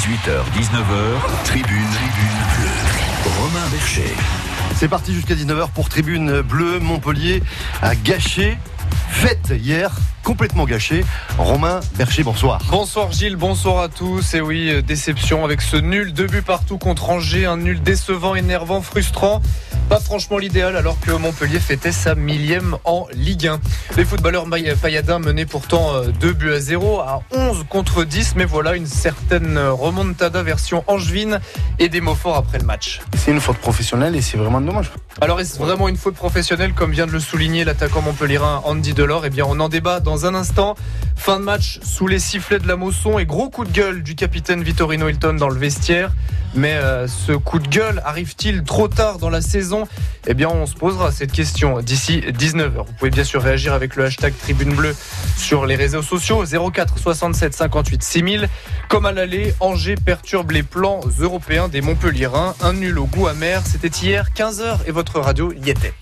18h, 19h, Tribune, Tribune Bleue. Romain Bercher. C'est parti jusqu'à 19h pour Tribune Bleue. Montpellier a gâché fête hier, complètement gâché. Romain Bercher, bonsoir. Bonsoir Gilles, bonsoir à tous. Et oui, euh, déception avec ce nul, deux buts partout contre Angers, un nul décevant, énervant, frustrant. Pas franchement l'idéal alors que Montpellier fêtait sa millième en Ligue 1. Les footballeurs payadins menaient pourtant 2 euh, buts à 0 à 11 contre 10, mais voilà une certaine remontada version angevine et des mots forts après le match. C'est une faute professionnelle et c'est vraiment dommage. Alors est-ce vraiment une faute professionnelle comme vient de le souligner l'attaquant montpellierin Andy Delors? Eh bien on en débat dans un instant. Fin de match sous les sifflets de la Mosson et gros coup de gueule du capitaine Vittorino Hilton dans le vestiaire. Mais euh, ce coup de gueule arrive-t-il trop tard dans la saison? Eh bien, on se posera cette question d'ici 19h. Vous pouvez bien sûr réagir avec le hashtag Tribune Bleue sur les réseaux sociaux 04 67 58 6000. Comme à l'aller, Angers perturbe les plans européens des Montpellierins. Un nul au goût amer. C'était hier 15h et votre radio y était.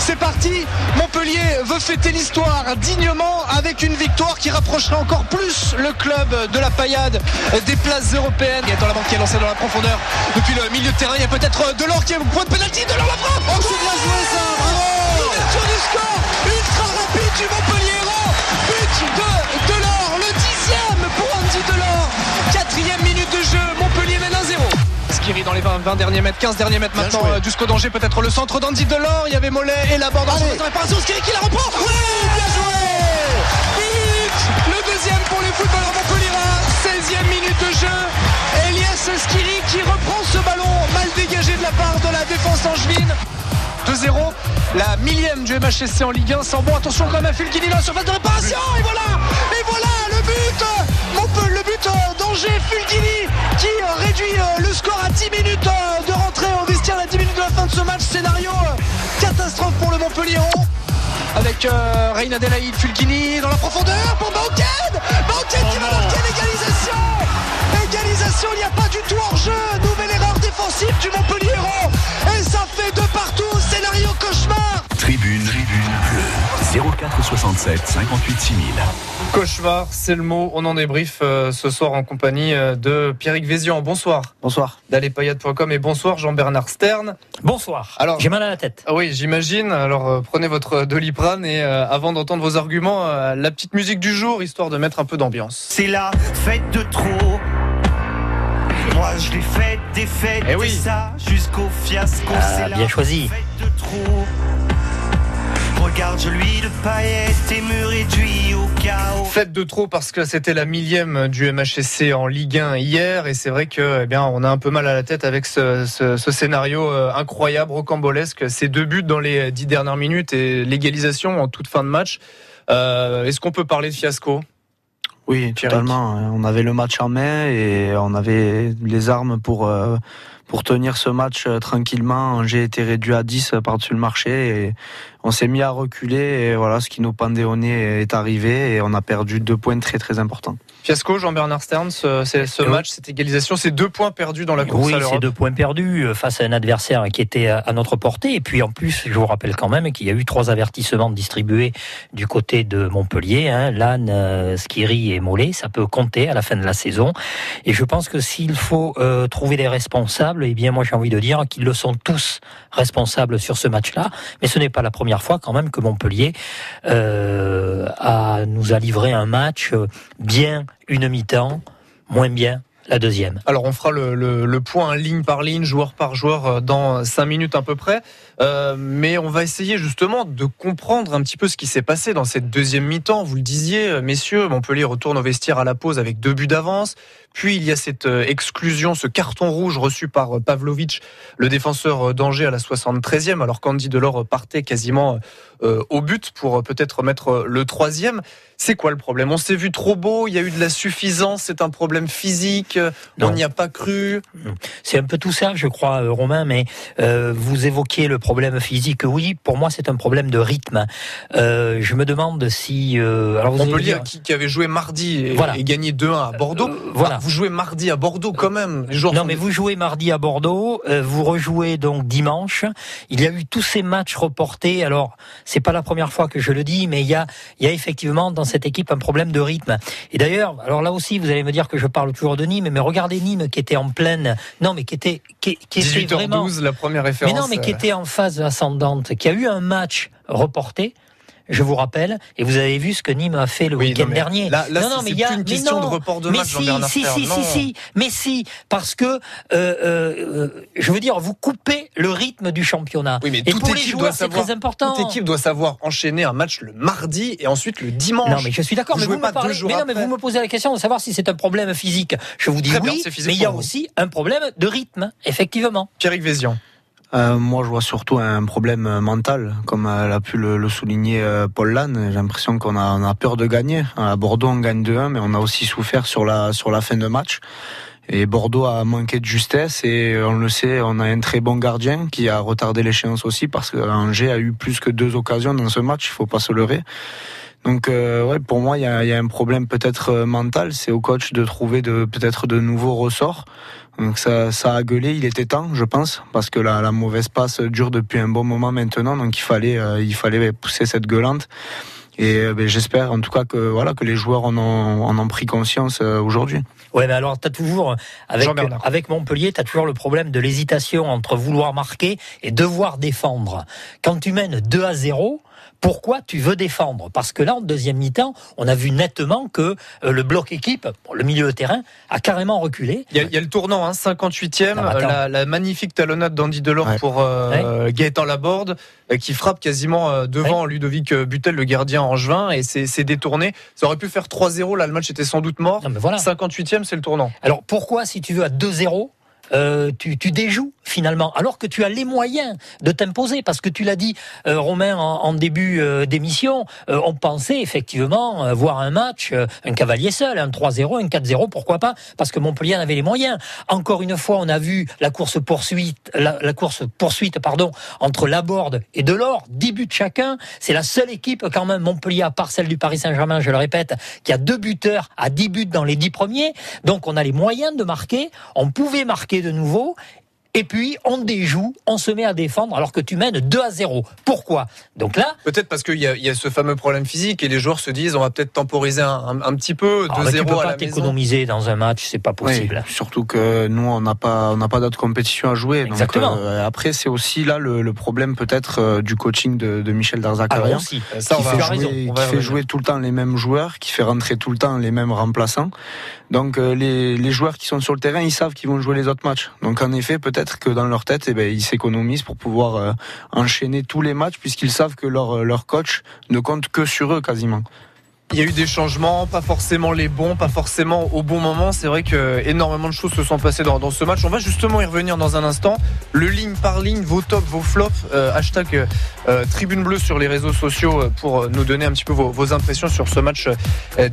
C'est parti, Montpellier veut fêter l'histoire dignement avec une victoire qui rapprochera encore plus le club de la paillade des places européennes. Il y a dans la banque qui est lancé dans la profondeur depuis le milieu de terrain. Il y a peut-être Delors qui est au point de pénalty. Delors la frappe. Oh, c'est bien joué ça, bravo. Ouverture du score, ultra rapide du Montpellier. But de Delors, le dixième pour Andy Delors. 1-0 dans les 20, derniers mètres, 15 derniers mètres maintenant euh, du danger peut-être le centre d'Andy Delors, il y avait Mollet et la bande en réparation, Skiri qui la reprend. Oui, bien joué But Le deuxième pour les footballeurs Montpellier 16e minute de jeu. Elias Skiri qui reprend ce ballon mal dégagé de la part de la défense angevine. 2-0, la millième du MHSC en Ligue 1. Sans bon, attention quand même à Fulgini dans la surface de réparation. Et voilà Et voilà le but Montpellier, le but d'Angers, Fulgini qui réduit euh, le score à 10 minutes euh, de rentrée. Au vestiaire à 10 minutes de la fin de ce match. Scénario euh, catastrophe pour le Montpellier avec euh, Reina Delaïde Fulgini dans la profondeur pour Bauken Bauken qui va marquer l'égalisation. Égalisation, il n'y a pas du tout hors-jeu Nouvelle erreur défensive du Montpellier Et ça fait de 467 58 6000. Cauchemar, c'est le mot. On en débrief euh, ce soir en compagnie euh, de Pierrick Vézian. Bonsoir. Bonsoir. D'alépayade.com et bonsoir Jean-Bernard Stern. Bonsoir. Alors, J'ai mal à la tête. Ah oui, j'imagine. Alors euh, prenez votre doliprane et euh, avant d'entendre vos arguments, la petite musique du jour, histoire de mettre un peu d'ambiance. C'est la fête de trop. Moi je l'ai faite, des fêtes, et, oui. ça, jusqu'au fiasco. Ah, bien choisi. Fête de trop. Regarde, je lui de paillettes et me réduis au chaos. Fête de trop parce que c'était la millième du MHSC en Ligue 1 hier et c'est vrai que eh bien on a un peu mal à la tête avec ce, scénario euh, incroyable, rocambolesque, ces deux buts dans les dix dernières minutes et l'égalisation en toute fin de match. Euh, est-ce qu'on peut parler de fiasco? Oui, totalement. On avait le match en main et on avait les armes pour euh, pour tenir ce match tranquillement. J'ai été réduit à 10 par-dessus le marché et on s'est mis à reculer et voilà, ce qui nous pendait au nez est arrivé et on a perdu deux points très très importants. Fiasco, Jean-Bernard Stern, ce, ce match, cette égalisation, ces deux points perdus dans la course oui, à ces deux points perdus euh, face à un adversaire qui était à notre portée. Et puis en plus, je vous rappelle quand même qu'il y a eu trois avertissements distribués du côté de Montpellier. Hein, Lannes, euh, Skiri et Mollet, ça peut compter à la fin de la saison. Et je pense que s'il faut euh, trouver des responsables, eh bien moi j'ai envie de dire qu'ils le sont tous responsables sur ce match-là. Mais ce n'est pas la première fois quand même que Montpellier euh, nous a livré un match bien une mi-temps, moins bien la deuxième. Alors on fera le, point ligne par ligne, joueur par joueur euh, dans cinq minutes à peu près. Euh, mais on va essayer justement de comprendre un petit peu ce qui s'est passé dans cette deuxième mi-temps. Vous le disiez, messieurs, Montpellier retourne au vestiaire à la pause avec deux buts d'avance. Puis il y a cette euh, exclusion, ce carton rouge reçu par euh, Pavlovic, le défenseur euh, d'Angers à la 73e, alors qu'Andy Delors partait quasiment au but pour peut-être mettre le troisième. C'est quoi le problème? On s'est vu trop beau, il y a eu de la suffisance, c'est un problème physique. On n'y a pas cru. C'est un peu tout ça, je crois, euh, Romain, mais euh, vous évoquiez le problème physique. Oui, pour moi, c'est un problème de rythme. Euh, je me demande si... euh, alors vous allez Montpellier dire- qui, qui avait joué mardi et, Voilà. et gagné 2-1 à Bordeaux. Euh, voilà. Ah, vous jouez mardi à Bordeaux quand même. Les Non, mais vous jouez mardi à Bordeaux, euh, vous rejouez donc dimanche. Il y a eu tous ces matchs reportés. Alors, c'est pas la première fois que je le dis, mais il y a, il y a effectivement dans cette équipe un problème de rythme. Et d'ailleurs, alors là aussi, vous allez me dire que je parle toujours de Nîmes, mais regardez Nîmes qui était en pleine, non, mais qui était, qui, qui était 18h12, vraiment, la première mais référence. non, mais qui était en phase ascendante, qui a eu un match reporté. Je vous rappelle, et vous avez vu ce que Nîmes a fait le Oui, week-end mais dernier. là- là, non, non, mais il y a une mais question non, de report de mais match, si, Jean-Bernard si, Ferre, si, non. si, si, mais si, parce que euh, euh, je veux dire, vous coupez le rythme du championnat. Oui, mais et toute pour les joueurs, c'est savoir- très important. Toute équipe doit savoir enchaîner un match le mardi et ensuite le dimanche. Non, mais je suis d'accord. Mais vous, me parlez, mais non, mais vous me posez la question de savoir si c'est un problème physique. Je vous dis Très oui, mais il y a vous. aussi un problème de rythme, effectivement. Pierrick Vézian. Euh, moi, je vois surtout un problème euh, mental, comme euh, l'a pu le, souligner Paul Lannes. J'ai l'impression qu'on a, peur de gagner. À Bordeaux, on gagne 2-1, mais on a aussi souffert sur la, sur la fin de match. Et Bordeaux a manqué de justesse et on le sait, on a un très bon gardien qui a retardé l'échéance aussi parce que Angers a eu plus que deux occasions dans ce match, il faut pas se leurrer. Donc euh, ouais, pour moi, il y a, il y a un problème peut-être euh, mental. C'est au coach de trouver de peut-être de nouveaux ressorts. Donc ça, ça a gueulé. Il était temps, je pense, parce que la, la mauvaise passe dure depuis un bon moment maintenant. Donc il fallait, euh, il fallait pousser cette gueulante. Et ben, j'espère en tout cas que voilà que les joueurs en ont, en ont pris conscience euh, aujourd'hui. Ouais, mais alors, t'as toujours, avec, avec Montpellier, t'as toujours le problème de l'hésitation entre vouloir marquer et devoir défendre. Quand tu mènes 2 à 0, pourquoi tu veux défendre? Parce que là, en deuxième mi-temps, on a vu nettement que euh, le bloc équipe, le milieu de terrain, a carrément reculé. Il y, a, il y a le tournant, hein, 58e, Non, mais attends. la, la magnifique talonnade d'Andy Delors Ouais. pour euh, Gaëtan Laborde, euh, qui frappe quasiment devant Ludovic Butel, le gardien angevin, et c'est c'est détourné. Ça aurait pu faire 3-0, là le match était sans doute mort. Non, mais voilà. 58e, c'est le tournant. Alors pourquoi, si tu veux, à 2-0, euh, tu, tu déjoues? Finalement, alors que tu as les moyens de t'imposer, parce que tu l'as dit, euh, Romain, en, en début euh, d'émission, euh, on pensait effectivement euh, voir un match, euh, un cavalier seul, un 3-0, un 4-0, pourquoi pas, parce que Montpellier en avait les moyens. Encore une fois, on a vu la course poursuite, la, la course poursuite, pardon, entre Laborde et Delors, 10 buts chacun. C'est la seule équipe quand même, Montpellier, à part celle du Paris Saint-Germain, je le répète, qui a deux buteurs à 10 buts dans les 10 premiers. Donc on a les moyens de marquer, on pouvait marquer de nouveau. Et puis, on déjoue, on se met à défendre alors que tu mènes 2 à 0. Pourquoi? Donc là, Peut-être parce qu'il y, a- il y a ce fameux problème physique et les joueurs se disent on va peut-être temporiser un, un- un petit peu, 2-0 alors, bah, tu peux à pas t'économiser dans un match, c'est pas possible. Oui, surtout que nous, on n'a pas, on n'a pas d'autres compétitions à jouer. Donc, Exactement. euh, après, c'est aussi là le, le problème peut-être euh, du coaching de, de Michel Alors Darzakarian. aussi, Ça, on qui va- fait, raison, jouer, on qui fait jouer tout le temps les mêmes joueurs, qui fait rentrer tout le temps les mêmes remplaçants. Donc euh, les, joueurs qui sont sur le terrain, ils savent qu'ils vont jouer les autres matchs. Donc en effet, peut-être que dans leur tête, eh ben, ils s'économisent pour pouvoir euh, enchaîner tous les matchs, puisqu'ils savent que leur, euh, leur coach ne compte que sur eux quasiment. Il y a eu des changements, pas forcément les bons, pas forcément au bon moment. C'est vrai que énormément de choses se sont passées dans, ce match. On va justement y revenir dans un instant. Le ligne par ligne, vos tops, vos flops, euh, hashtag euh, Tribune Bleue sur les réseaux sociaux euh, pour nous donner un petit peu vos, vos impressions sur ce match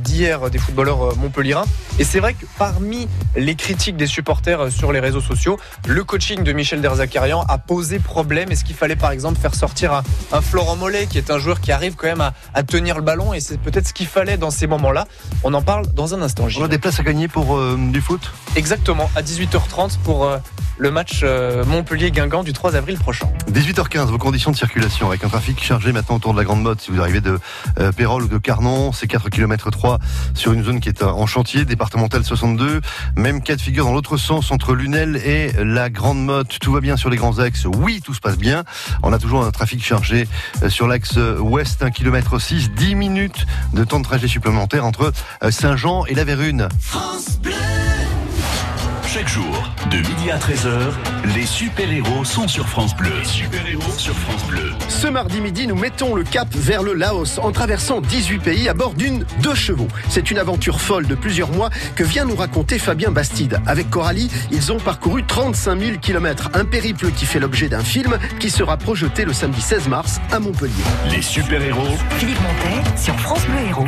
d'hier des footballeurs montpelliérains. Et c'est vrai que parmi les critiques des supporters sur les réseaux sociaux, le coaching de Michel Derzakarian a posé problème. Est-ce qu'il fallait par exemple faire sortir un, Florent Mollet qui est un joueur qui arrive quand même à, à tenir le ballon? Et c'est peut-être ce qu'il fallait dans ces moments-là. On en parle dans un instant. Gilles. On a des places à gagner pour euh, du foot? Exactement, à 18h30 pour euh, le match euh, Montpellier-Guingamp du 3 avril prochain. 18h15, vos conditions de circulation avec un trafic chargé maintenant autour de la Grande Motte. Si vous arrivez de Pérol ou de Carnon, c'est 4 km 3 sur une zone qui est en chantier, départementale 62. Même cas de figure dans l'autre sens entre Lunel et la Grande Motte. Tout va bien sur les grands axes. Oui, tout se passe bien. On a toujours un trafic chargé sur l'axe ouest, 1 km 6, 10 minutes de temps de trajet supplémentaire entre euh, Saint-Jean et la Vérune. Chaque jour, de midi à 13h, les super-héros sont sur France Bleu. Les super-héros sur France Bleu. Ce mardi midi, nous mettons le cap vers le Laos en traversant 18 pays à bord d'une deux chevaux. C'est une aventure folle de plusieurs mois que vient nous raconter Fabien Bastide. Avec Coralie, ils ont parcouru 35 000 km, un périple qui fait l'objet d'un film qui sera projeté le samedi 16 mars à Montpellier. Les super-héros Philippe Montet sur France Bleu Héros.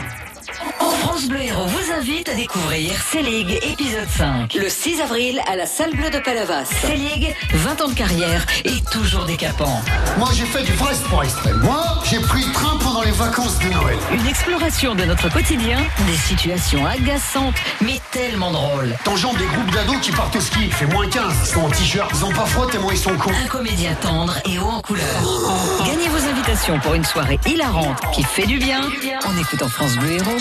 France Bleu Héros vous invite à découvrir C-League épisode 5. Le 6 avril à la salle bleue de Palavas. C-League, 20 ans de carrière et toujours décapant. Moi j'ai fait du vrai sport extrême. Moi j'ai pris le train vacances de Noël. Une exploration de notre quotidien, des situations agaçantes mais tellement drôles. T'enjambes des groupes d'ados qui partent au ski, il fait moins 15. Ils sont en t-shirt, ils ont pas froid tellement ils sont cons. Un comédien tendre et haut en couleur. Gagnez vos invitations pour une soirée hilarante qui fait du bien en écoutant France Bleu Héros.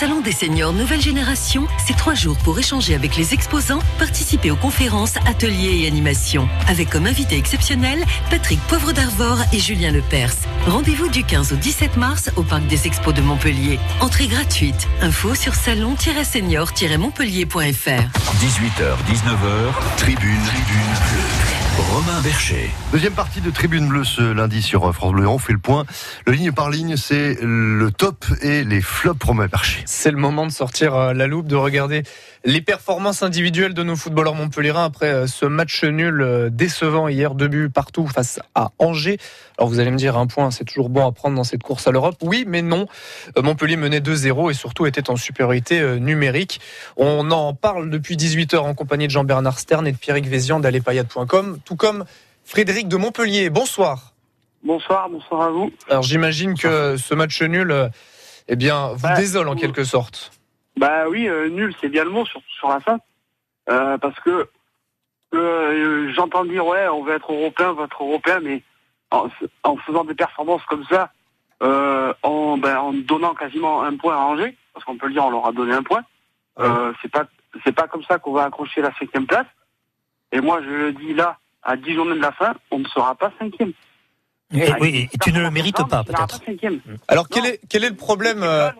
Salon des seniors Nouvelle Génération, c'est trois jours pour échanger avec les exposants, participer aux conférences, ateliers et animations. Avec comme invité exceptionnel Patrick Poivre d'Arvor et Julien Lepers. Rendez-vous du 15 au 17 mars au Parc des Expos de Montpellier. Entrée gratuite. Info sur salon-senior-montpellier.fr. 18h, 19h, tribune, tribune. Romain Bercher. Deuxième partie de Tribune Bleue ce lundi sur France Bleu. On fait le point. Le ligne par ligne, c'est le top et les flops Romain Bercher. C'est le moment de sortir euh, la loupe, de regarder les performances individuelles de nos footballeurs montpelliérains après euh, ce match nul euh, décevant hier, deux buts partout face à Angers. Alors vous allez me dire, un point, c'est toujours bon à prendre dans cette course à l'Europe. Oui, mais non. Montpellier menait 2-0 et surtout était en supériorité numérique. On en parle depuis 18h en compagnie de Jean-Bernard Stern et de Pierrick Vézian d'Alepayade.com, tout comme Frédéric de Montpellier. Bonsoir. Bonsoir, bonsoir à vous. Alors j'imagine que ce match nul, eh bien, vous Bah, désole en quelque sorte. Bah oui, euh, nul, c'est bien le mot, surtout sur la fin. Euh, parce que euh, j'entends dire, ouais, on veut être européen, on veut être européen, mais en, en faisant des performances comme ça, en, ben, en donnant quasiment un point à Angers, parce qu'on peut le dire, on leur a donné un point, c'est pas c'est pas comme ça qu'on va accrocher la cinquième place. Et moi, je le dis là, à 10 journées de la fin, on ne sera pas cinquième. Et, Ah, oui, et tu ne le mérites pas, peut-être. Alors quel est, quel est le problème euh, là.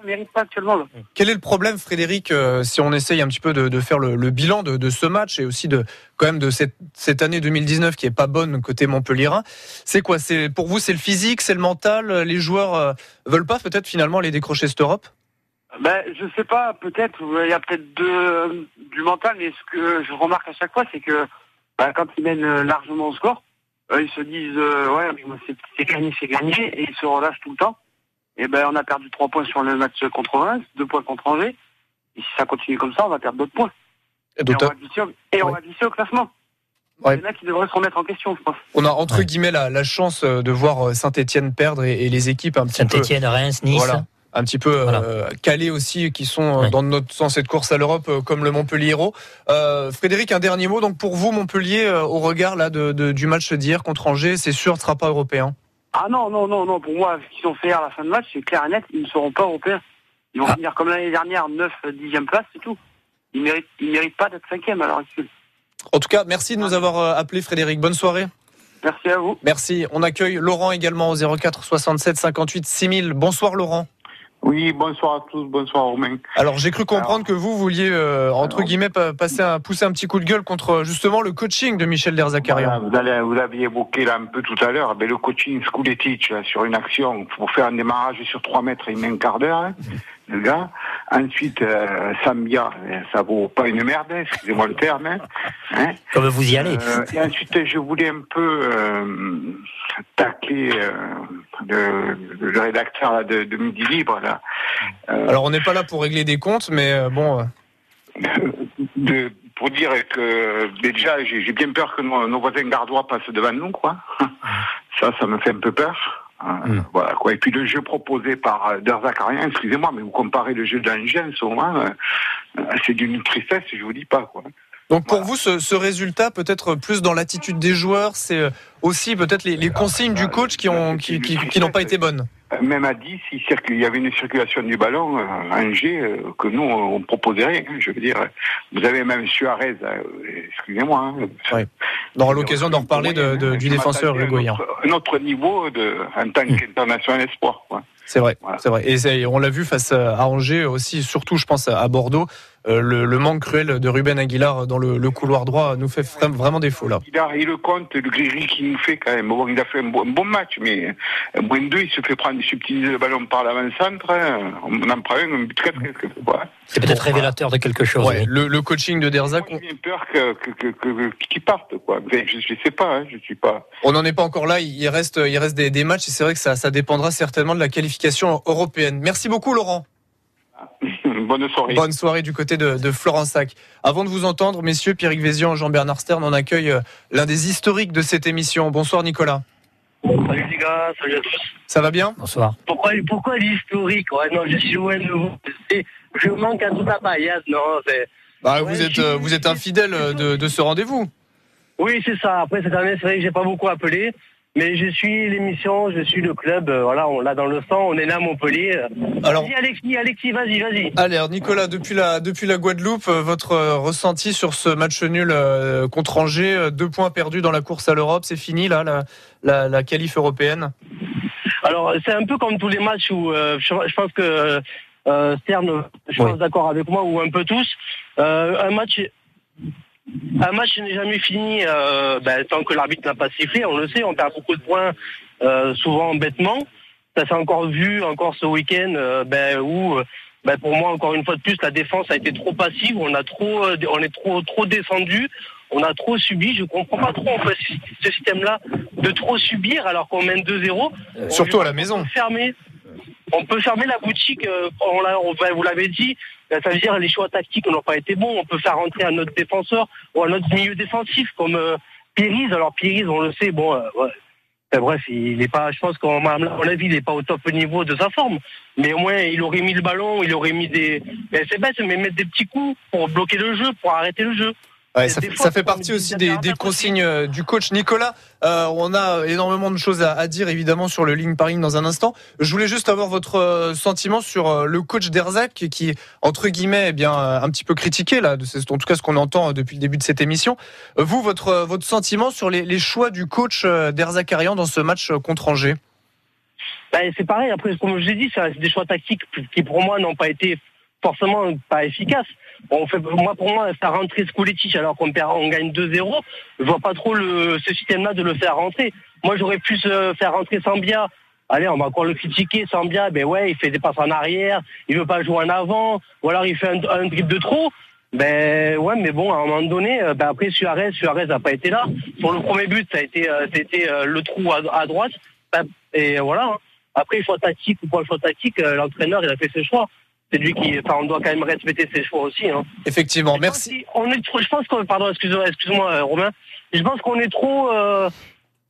Quel est le problème, Frédéric, euh, si on essaye un petit peu de, de faire le, le bilan de, de ce match et aussi de quand même de cette, cette année 2019 qui est pas bonne côté Montpellierin C'est quoi? C'est pour vous, c'est le physique, c'est le mental Les joueurs euh, veulent pas peut-être finalement aller décrocher cette Europe? Ben, je sais pas, peut-être, il y a peut-être de- du mental, mais ce que je remarque à chaque fois, c'est que ben, quand ils mènent largement au score, euh, ils se disent, euh, ouais, c'est c'est gagné, c'est gagné, et ils se relâchent tout le temps. Et ben, on a perdu trois points sur le match contre Reims, deux points contre Angers. Et si ça continue comme ça, on va perdre d'autres points. Et Et, on va glisser au, et on va glisser au classement. Ouais. Il y en a qui devraient se remettre en question, je pense. On a entre guillemets la, la chance euh, de voir Saint-Etienne perdre et, et les équipes un petit peu Saint-Etienne, Reims, Nice. Voilà. Un petit peu Voilà. euh, calés aussi, qui sont euh, dans notre dans cette course à l'Europe, euh, comme le Montpellier Hérault. Euh, Frédéric, un dernier mot. Donc pour vous, Montpellier, euh, au regard là de, de- du match d'hier contre Angers, c'est sûr, ne sera pas européen. Ah non, non, non, non, pour moi, ce qu'ils ont fait à la fin de match, c'est clair et net, ils ne seront pas européens. Ils vont Ah. finir comme l'année dernière, 9, 10e place, c'est tout. Ils méritent, ils méritent pas d'être cinquième à l'heure actuelle. En tout cas, merci de nous avoir appelé, Frédéric. Bonne soirée. Merci à vous. Merci. On accueille Laurent également au 04 67 58 6000. Bonsoir Laurent. Oui, bonsoir à tous, bonsoir Romain. Alors j'ai cru comprendre que vous vouliez euh, entre Alors- guillemets pa- passer un, pousser un petit coup de gueule contre justement le coaching de Michel Derzakarian. Voilà, vous, l'aviez évoqué là un peu tout à l'heure, le coaching Skouletic là, sur une action, pour faire un démarrage sur 3 mètres, il met un quart d'heure, hein, le gars. Ensuite, euh, Sambia, euh, ça vaut pas une merde, hein, excusez-moi le terme. Hein, hein. Comme vous y allez. Euh, et ensuite, je voulais un peu euh, tacler euh, le, le rédacteur là, de, de Midi Libre, là. Euh, Alors on n'est pas là pour régler des comptes, mais euh, bon. de, pour dire que déjà j'ai j'ai bien peur que nos, nos voisins gardois passent devant nous quoi. Ça, ça me fait un peu peur. Euh, Voilà quoi. Et puis le jeu proposé par euh, Derzakarian, excusez-moi, mais vous comparez le jeu moment, euh, euh, c'est d'une tristesse, je vous dis pas quoi. Donc pour vous, ce, ce résultat, peut-être plus dans l'attitude des joueurs, c'est euh, aussi peut-être les, les consignes du coach qui ont qui, qui- qui n'ont pas été bonnes. Euh, Même à 10, il, circule, il y avait une circulation du ballon euh, à Angers euh, que nous on proposait rien. hein. Je veux dire, vous avez même Suarez, excusez-moi. hein. On aura l'occasion d'en reparler de- de- du défenseur Uruguayen. autre- Un autre niveau de, en tant qu'international espoir. Quoi. C'est vrai, c'est vrai. Et on l'a vu face à Angers aussi, surtout je pense à Bordeaux. Euh, le, le manque cruel de Ruben Aguilar dans le, le couloir droit nous fait vra- vraiment défaut là. Il a, et le compte, le gris qu'il nous fait quand même. Bon, il a fait un bon, un bon match, mais un moins deux, il se fait prendre, il subtilise le ballon par l'avant-centre. hein. On en prend un, un but très très très quoi. C'est peut-être révélateur de quelque chose. Ouais, oui. le, le coaching de Derzac, J'ai bien peur que, que, que, que- qu'ils partent, quoi. Je, je sais pas, hein, je suis pas. on n'en est pas encore là. Il reste, il reste des, des matchs et c'est vrai que ça, ça dépendra certainement de la qualification européenne. Merci beaucoup Laurent. Bonne soirée. Bonne soirée du côté de, de Florensac. Avant de vous entendre, messieurs, Pierrick Vézian, Jean-Bernard Stern, on accueille euh, l'un des historiques de cette émission. Bonsoir Nicolas. Salut les gars, salut à tous. Ça va bien? Bonsoir. Pourquoi, pourquoi l'historique Ouais, non, je suis loin de vous. C'est- Je manque à toute la paillade, non. c'est- Bah, Ouais, vous, êtes, euh, vous êtes un fidèle euh, de, de ce rendez-vous. Oui, c'est ça. Après, cette année, c'est vrai que j'ai pas beaucoup appelé. Mais je suis l'émission, je suis le club. euh, voilà, on l'a dans le sang, on est là à Montpellier. Alors- Vas-y, Alexis, Alexis, vas-y, vas-y. Allez, alors, Nicolas, depuis la, depuis la Guadeloupe, euh, votre euh, ressenti sur ce match nul euh, contre Angers, deux points perdus dans la course à l'Europe, c'est fini là, la, la, la qualif européenne? Alors, c'est un peu comme tous les matchs où euh, je, je pense que Stern, je pense d'accord avec moi, ou un peu tous. Un match. Un match n'est jamais fini euh, ben, tant que l'arbitre n'a pas sifflé. On le sait, on perd beaucoup de points, euh, souvent bêtement. Ça s'est encore vu, encore ce week-end, euh, ben, où, euh, ben, pour moi, encore une fois de plus, la défense a été trop passive. On a trop, on est trop, trop descendu. On a trop subi. Je comprends pas trop en fait, ce système-là de trop subir alors qu'on mène 2-0. On surtout à la maison. Fermer. On peut fermer la boutique, on vous l'avez dit, ça veut dire les choix tactiques n'ont pas été bons. On peut faire rentrer un autre défenseur ou un autre milieu défensif comme euh. Alors Piriz, on le sait, bon, euh. Enfin, bref, il pas. Je pense qu'à mon avis, il n'est pas au top niveau de sa forme. Mais au moins, il aurait mis le ballon, il aurait mis des. Ben, c'est bête, mais mettre des petits coups pour bloquer le jeu, pour arrêter le jeu. Ouais, ça, fait- fois, ça fait faut partie aussi des consignes euh, du coach. Nicolas, euh, on a énormément de choses à, à dire évidemment sur le ligne par ligne dans un instant. Je voulais juste avoir votre euh, sentiment sur le coach d'Erzac qui, entre guillemets, est bien un petit peu critiqué là. C'est en tout cas ce qu'on entend depuis le début de cette émission. Vous, votre votre sentiment sur les, les choix du coach d'Erzakarian dans ce match contre Angers? Ben, c'est pareil, après, comme je l'ai dit, c'est des choix tactiques qui, pour moi, n'ont pas été forcément pas efficaces. On moi, pour moi, faire rentrer Skulicic alors qu'on gagne 2-0, je vois pas trop ce système-là de le faire rentrer. Moi, j'aurais pu se faire rentrer Sambia. Allez, on va encore le critiquer, Sambia, ben ouais, il fait des passes en arrière, il veut pas jouer en avant, ou alors il fait un, un dribble de trop. Ben ouais, mais bon, à un moment donné, euh, ben après Suarez, Suarez n'a pas été là. Pour le premier but, ça a été, euh, c'était euh, le trou à, droite. Ben, et voilà. hein. Après, choix tactique ou pas choix tactique, euh, l'entraîneur, il a fait ses choix. C'est lui qui, enfin, on doit quand même respecter ses choix aussi. Hein. Effectivement, merci. On est trop, je pense que, pardon, excuse-moi, excuse-moi, euh, Romain. Je pense qu'on est trop, euh,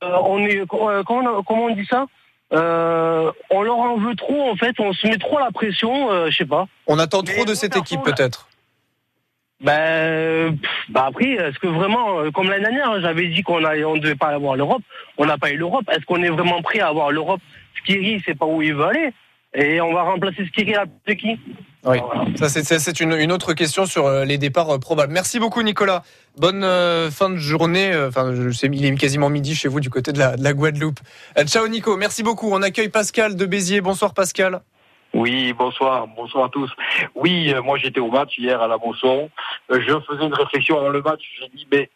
euh, on est, comment, on- comment on dit ça? Euh, On leur en veut trop, en fait. On se met trop la pression, euh, je sais pas. On attend trop de cette équipe peut-être. Ben, bah après, est-ce que vraiment, comme l'année dernière, hein, j'avais dit qu'on on devait pas avoir l'Europe, on n'a pas eu l'Europe. Est-ce qu'on est vraiment prêt à avoir l'Europe? Skiri, c'est pas où il veut aller. Et on va remplacer Skiri à de qui? Oui, ça c'est- c'est c'est une, une autre question sur euh, les départs euh, probables. Merci beaucoup Nicolas. Bonne euh, fin de journée. Enfin, je sais, il est quasiment midi chez vous du côté de la, de la Guadeloupe. Euh, ciao Nico, merci beaucoup. On accueille Pascal de Béziers. Bonsoir Pascal. Oui, bonsoir, bonsoir à tous. Oui, euh, moi j'étais au match hier à la Mosson. Euh, je faisais une réflexion avant le match. J'ai dit, mais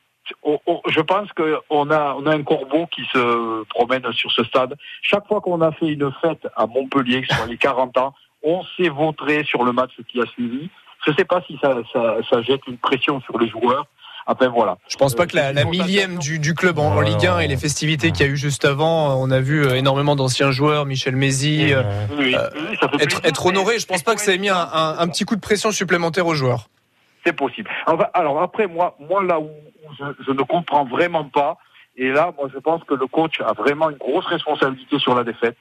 on- on- je pense qu'on a, on a un corbeau qui se promène sur ce stade. Chaque fois qu'on a fait une fête à Montpellier sur les 40 ans, on s'est vautré sur le match qui a suivi. Je ne sais pas si ça, ça, ça jette une pression sur les joueurs. Enfin voilà. Je pense pas que la, la millième du, du club en, en Ligue 1 et les festivités qu'il y a eu juste avant, euh, on a vu euh, énormément d'anciens joueurs, Michel Mézi, euh, euh, être, être honoré. Je pense pas que ça ait mis un, un- un petit coup de pression supplémentaire aux joueurs. C'est possible. Enfin, alors après, moi, moi là où, où je, je ne comprends vraiment pas, et là, moi, je pense que le coach a vraiment une grosse responsabilité sur la défaite,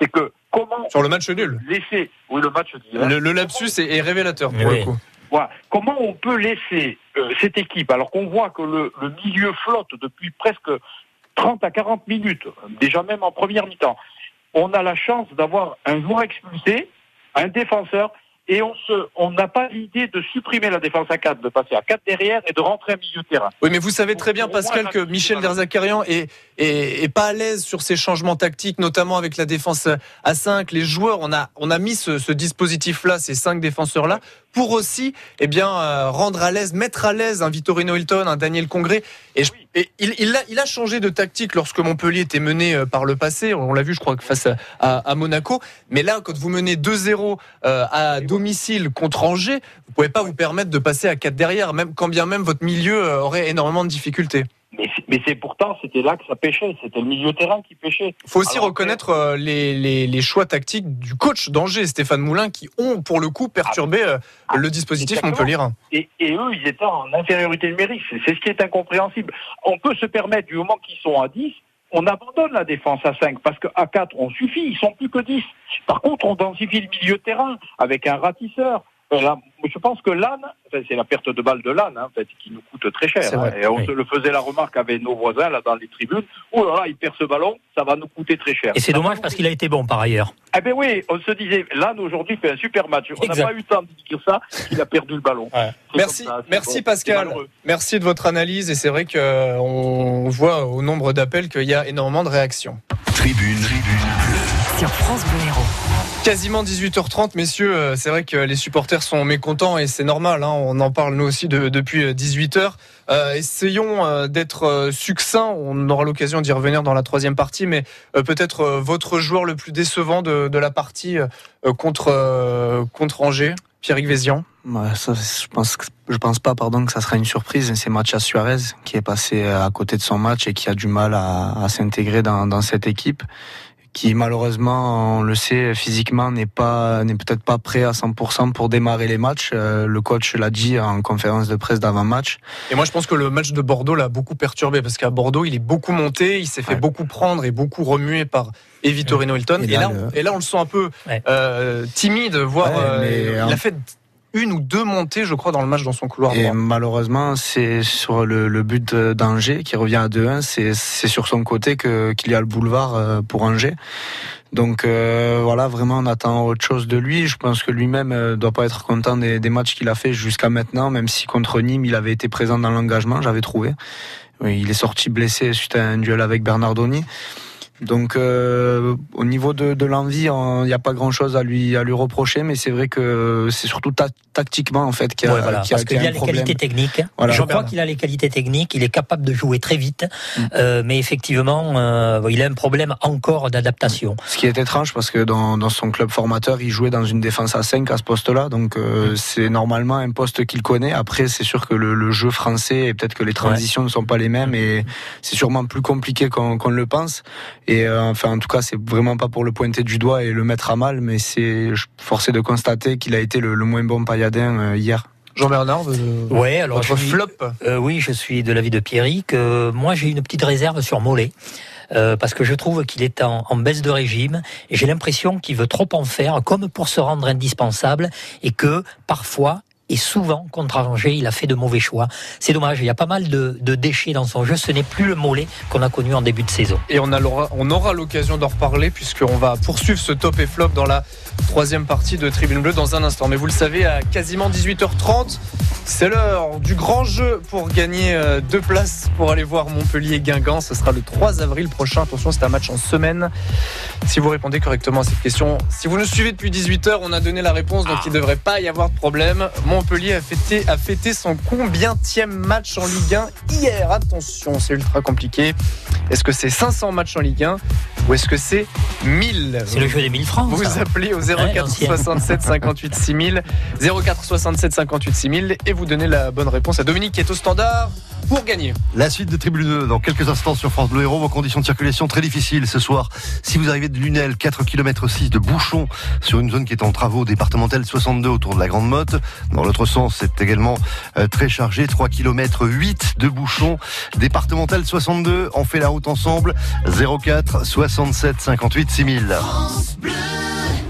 c'est que comment Sur le match nul. laisser, oui, le match d'hier, Le, le lapsus est, est révélateur pour le coup. voilà. Comment on peut laisser euh, cette équipe, alors qu'on voit que le, le milieu flotte depuis presque 30 à 40 minutes, déjà même en première mi-temps, on a la chance d'avoir un joueur expulsé, un défenseur, et on se, on n'a pas l'idée de supprimer la défense à 4, de passer à 4 derrière et de rentrer à milieu de terrain. Oui, mais vous savez très bien, Pascal, que Michel Derzakarian est, est, est, pas à l'aise sur ces changements tactiques, notamment avec la défense à 5. Les joueurs, on a, on a mis ce, ce dispositif-là, ces cinq défenseurs-là, pour aussi eh bien, euh, rendre à l'aise, mettre à l'aise un Vittorino Hilton, un Daniel Congré. Et, je, et il, il, a, il, a, changé de tactique lorsque Montpellier était mené euh, par le passé. On l'a vu, je crois, face à, à, à, Monaco. Mais là, quand vous menez 2-0 euh, à domicile contre Angers, vous pouvez pas vous permettre de passer à 4 derrière, même quand bien même votre milieu euh, aurait énormément de difficultés. Mais c'est pourtant, c'était là que ça pêchait. C'était le milieu terrain qui pêchait. Il faut aussi Alors, reconnaître après... les, les, les, choix tactiques du coach d'Angers, Stéphane Moulin, qui ont pour le coup perturbé ah, le dispositif Montpellier. Et, et, eux, ils étaient en infériorité numérique. C'est ce qui est incompréhensible. On peut se permettre, du moment qu'ils sont à 10, on abandonne la défense à 5 parce qu'à 4, on suffit, ils sont plus que 10. Par contre, on densifie le milieu de terrain avec un ratisseur. Là, je pense que l'âne, enfin, c'est la perte de balle de l'âne, hein, en fait, qui nous coûte très cher. Hein, et on oui. se le faisait la remarque avec nos voisins là dans les tribunes. Oh là là, il perd ce ballon, ça va nous coûter très cher. Et c'est dommage parce qu'il a été bon par ailleurs. Eh ben oui, on se disait, l'âne aujourd'hui fait un super match. On n'a pas eu le temps de dire ça, il a perdu le ballon. Ouais. Merci, ça, merci bon, Pascal. Merci de votre analyse et c'est vrai qu'on voit au nombre d'appels qu'il y a énormément de réactions. Tribune, tribune sur France Bleu. Quasiment 18h30, messieurs. euh, C'est vrai que les supporters sont mécontents et c'est normal. Hein, on en parle nous aussi de, depuis 18h. Euh, essayons euh, d'être succincts. On aura l'occasion d'y revenir dans la troisième partie, mais peut-être votre joueur le plus décevant de, la partie contre contre Angers, Pierrick Vézian. Ouais, ça, je pense, je pense pas, pardon, que ça sera une surprise. C'est Mathias Suarez qui est passé à côté de son match et qui a du mal à, s'intégrer dans cette équipe qui malheureusement, on le sait, physiquement n'est pas n'est peut-être pas prêt à 100% pour démarrer les matchs. Euh, le coach l'a dit en conférence de presse d'avant-match. Et moi, je pense que le match de Bordeaux l'a beaucoup perturbé parce qu'à Bordeaux, il est beaucoup monté, il s'est fait ouais. beaucoup prendre et beaucoup remuer par Evi Torino Hilton. Et, et, là, le... on, et là, on le sent un peu ouais. euh, timide, voire ouais, euh, il a fait une ou deux montées, je crois, dans le match dans son couloir et droit. malheureusement, c'est sur le, le but d'Angers qui revient à 2-1. C'est sur son côté que qu'il y a le boulevard euh, pour Angers. Donc euh, voilà, vraiment, on attend autre chose de lui. Je pense que lui-même euh, doit pas être content des, des matchs qu'il a fait jusqu'à maintenant, même si contre Nîmes, il avait été présent dans l'engagement, j'avais trouvé. Oui, il est sorti blessé suite à un duel avec Bernardoni. Donc euh, au niveau de, de l'envie, il n'y a pas grand-chose à lui à lui reprocher, mais c'est vrai que c'est surtout ta tactiquement en fait qu'il y a, ouais, voilà, qu a, parce qu'il qu a, a les qualités techniques. Voilà. Je crois qu'il a les qualités techniques, il est capable de jouer très vite, mm. euh, mais effectivement, euh, il a un problème encore d'adaptation. Ce qui est étrange parce que dans, dans, son club formateur, il jouait dans une défense à 5 à ce poste-là, donc euh, mm. c'est normalement un poste qu'il connaît. Après, c'est sûr que le, le, jeu français et peut-être que les transitions ouais. ne sont pas les mêmes et c'est sûrement plus compliqué qu'on qu le pense. Et euh, enfin, en tout cas, c'est vraiment pas pour le pointer du doigt et le mettre à mal, mais c'est forcé de constater qu'il a été le, le moins bon pailladin euh, hier. Jean-Bernard, ouais, alors votre je suis, flop euh, Oui, je suis de l'avis de Pierrick. Euh, moi, j'ai une petite réserve sur Mollet. Euh, parce que je trouve qu'il est en, en, baisse de régime et j'ai l'impression qu'il veut trop en faire comme pour se rendre indispensable et que parfois et souvent, contre Angers, il a fait de mauvais choix. C'est dommage, il y a pas mal de, déchets dans son jeu. Ce n'est plus le mollet qu'on a connu en début de saison. Et on, a, on aura l'occasion d'en reparler puisqu'on va poursuivre ce top et flop dans la troisième partie de Tribune Bleue dans un instant. Mais vous le savez, à quasiment 18h30, c'est l'heure du grand jeu pour gagner euh, deux places pour aller voir Montpellier-Guingamp. Ce sera le 3 avril prochain. Attention, c'est un match en semaine. Si vous répondez correctement à cette question, si vous nous suivez depuis 18h, on a donné la réponse, donc il ne devrait pas y avoir de problème. Montpellier a fêté, a fêté son combientième match en Ligue 1 hier. Attention, c'est ultra compliqué. Est-ce que c'est 500 matchs en Ligue 1 ou est-ce que c'est 1000 C'est le jeu des 1000 francs. Vous ça. appelez au 04 67 58 6000, 04 67 58 6000 et vous donnez la bonne réponse à Dominique qui est au standard pour gagner. La suite de Tribune 2 dans quelques instants sur France Bleu Héros. Vos conditions de circulation très difficiles ce soir. Si vous arrivez de Lunel, 4 km 6 de bouchons sur une zone qui est en travaux départementale 62 autour de la Grande Motte. Dans l'autre sens, c'est également euh, très chargé. 3 km 8 de bouchons départementale 62. On fait la route ensemble. 04 67 58 6000. Cette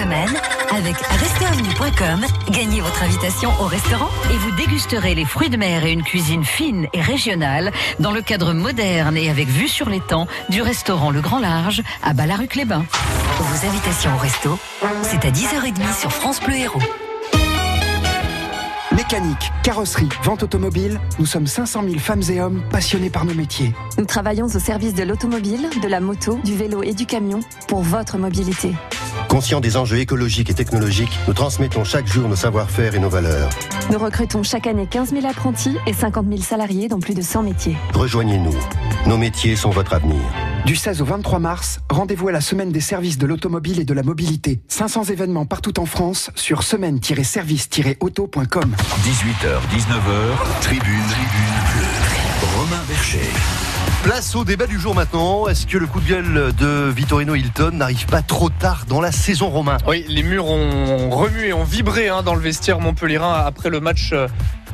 Avec restaurantvenue.com, gagnez votre invitation au restaurant Et vous dégusterez les fruits de mer et une cuisine fine et régionale dans le cadre moderne et avec vue sur l'étang du restaurant Le Grand Large à Ballaruc-les-Bains. Vos invitations au resto, c'est à 10h30 sur France Bleu Héros. Mécanique, carrosserie, vente automobile, nous sommes 500 000 femmes et hommes passionnés par nos métiers. Nous travaillons au service de l'automobile, de la moto, du vélo et du camion pour votre mobilité. Conscient des enjeux écologiques et technologiques, nous transmettons chaque jour nos savoir-faire et nos valeurs. Nous recrutons chaque année 15 000 apprentis et 50 000 salariés dans plus de 100 métiers. Rejoignez-nous. Nos métiers sont votre avenir. Du 16 au 23 mars, rendez-vous à la semaine des services de l'automobile et de la mobilité. 500 événements partout en France sur semaine-service-auto.com. 18h, 19h, tribune, tribune bleue. Romain Bercher. Place au débat du jour maintenant. Est-ce que le coup de gueule de Vittorino Hilton n'arrive pas trop tard dans la saison Romain? Oui, les murs ont remué et ont vibré hein, dans le vestiaire montpellierin après le match euh,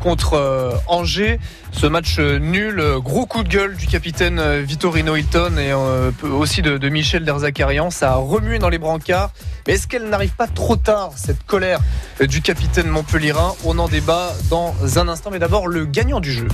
contre euh, Angers. Ce match euh, nul, gros coup de gueule du capitaine euh, Vittorino Hilton et euh, aussi de, de Michel Derzakarian. Ça a remué dans les brancards. Mais est-ce qu'elle n'arrive pas trop tard, cette colère du capitaine montpellierin On en débat dans un instant. Mais d'abord, le gagnant du jeu.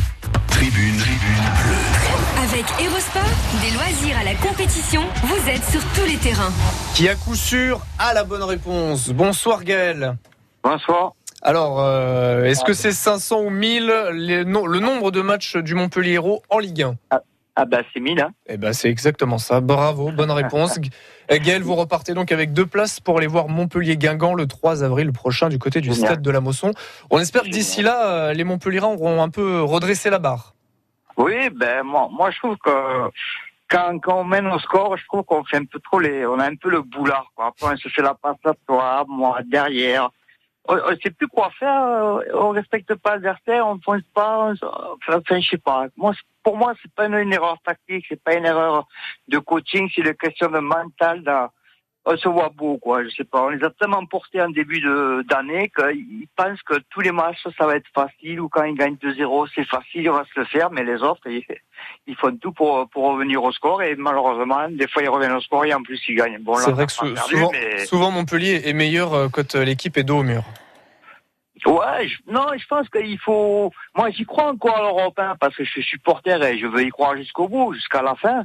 Tribune, tribune bleue. Avec Erosport, des loisirs à la compétition, vous êtes sur tous les terrains. Qui à coup sûr a la bonne réponse. Bonsoir Gaël. Bonsoir. Alors, euh, est-ce que c'est 500 ou 1000 les no- le nombre de matchs du Montpellier Hérault en Ligue 1 Ah bah c'est 1000 hein. Eh ben c'est exactement ça. Bravo, bonne réponse. Euh, Gaël, vous repartez donc avec deux places pour aller voir Montpellier-Guingamp le 3 avril prochain du côté du Génial. stade de la Mosson. On espère que d'ici là, euh, les Montpellierins auront un peu redressé la barre. Oui, ben moi, moi je trouve que quand, quand on mène au score, je trouve qu'on fait un peu trop les, on a un peu le boulard. Quoi. Après on se fait la passe à toi, moi derrière. On, on sait plus quoi faire. euh, On respecte pas l'adversaire, on fonce pas. On, enfin, je sais pas. Moi, pour moi, c'est pas une, une erreur tactique, c'est pas une erreur de coaching, c'est une question de mental. Dans, on se voit beau, quoi. Je sais pas. On les a tellement portés en début de- d'année qu'ils pensent que tous les matchs, ça va être facile, ou quand ils gagnent 2-0, c'est facile, on va se le faire, mais les autres, ils, ils font tout pour, pour revenir au score, et malheureusement, des fois, ils reviennent au score, et en plus, ils gagnent. Bon, là, c'est vrai que sou- perdu, souvent, mais- souvent Montpellier est meilleur euh, quand euh, l'équipe est dos au mur. Ouais, je- non, je pense qu'il faut. Moi, j'y crois encore à l'Europe, hein, parce que je suis supporter et je veux y croire jusqu'au bout, jusqu'à la fin.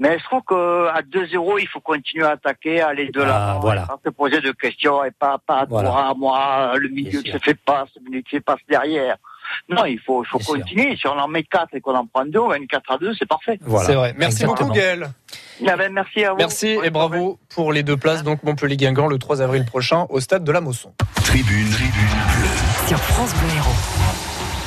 Mais je trouve qu'à 2-0, il faut continuer à attaquer, aller de là, voilà. pas se poser de questions et pas, pas Voilà. toi, moi, le milieu ne se fait pas, ce milieu qui se passe derrière. Non, il faut, il faut continuer. Si on en met 4 et qu'on en prend 2, on gagne 4 à 2, c'est parfait. C'est vrai. Merci Exactement. beaucoup Gaël. Ah ben, merci à vous. Merci et bravo pour les deux places, donc Montpellier-Guingamp le 3 avril prochain au stade de la Mosson. Tribune, tribune bleue. Sur France Bleu Héros.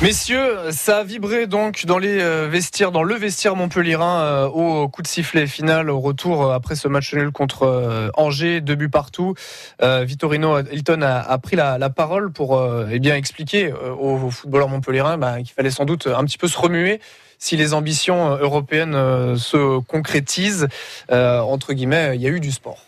Messieurs, ça a vibré donc dans les euh, vestiaires, dans le vestiaire montpellierin euh, au coup de sifflet final au retour euh, après ce match nul contre Angers, deux buts partout. Vittorino Hilton a, pris la, parole pour eh bien expliquer aux, footballeurs montpellierins bah, qu'il fallait sans doute un petit peu se remuer si les ambitions européennes se concrétisent. Entre guillemets, il y a eu du sport.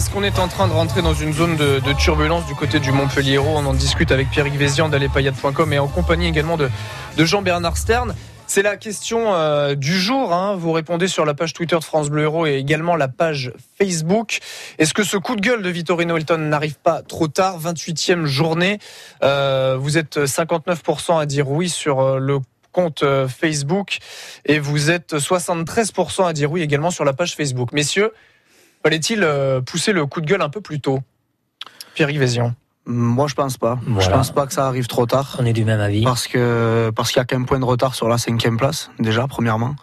Est-ce qu'on est en train de rentrer dans une zone de, turbulence du côté du Montpellier On en discute avec Pierre Vézian d'Alepayade.com et en compagnie également de, Jean-Bernard Stern. C'est la question euh, du jour. hein. Vous répondez sur la page Twitter de France Bleu Héros et également la page Facebook. Est-ce que ce coup de gueule de Vittorino Hilton n'arrive pas trop tard 28e journée? Euh, vous êtes 59% à dire oui sur euh, le compte Facebook et vous êtes 73% à dire oui également sur la page Facebook. Messieurs, fallait-il euh, pousser le coup de gueule un peu plus tôt? Pierre Yvézian. Moi, je pense pas. Je Voilà. pense pas que ça arrive trop tard. On est du même avis. Parce que parce qu'il y a qu'un point de retard sur la cinquième place déjà, premièrement.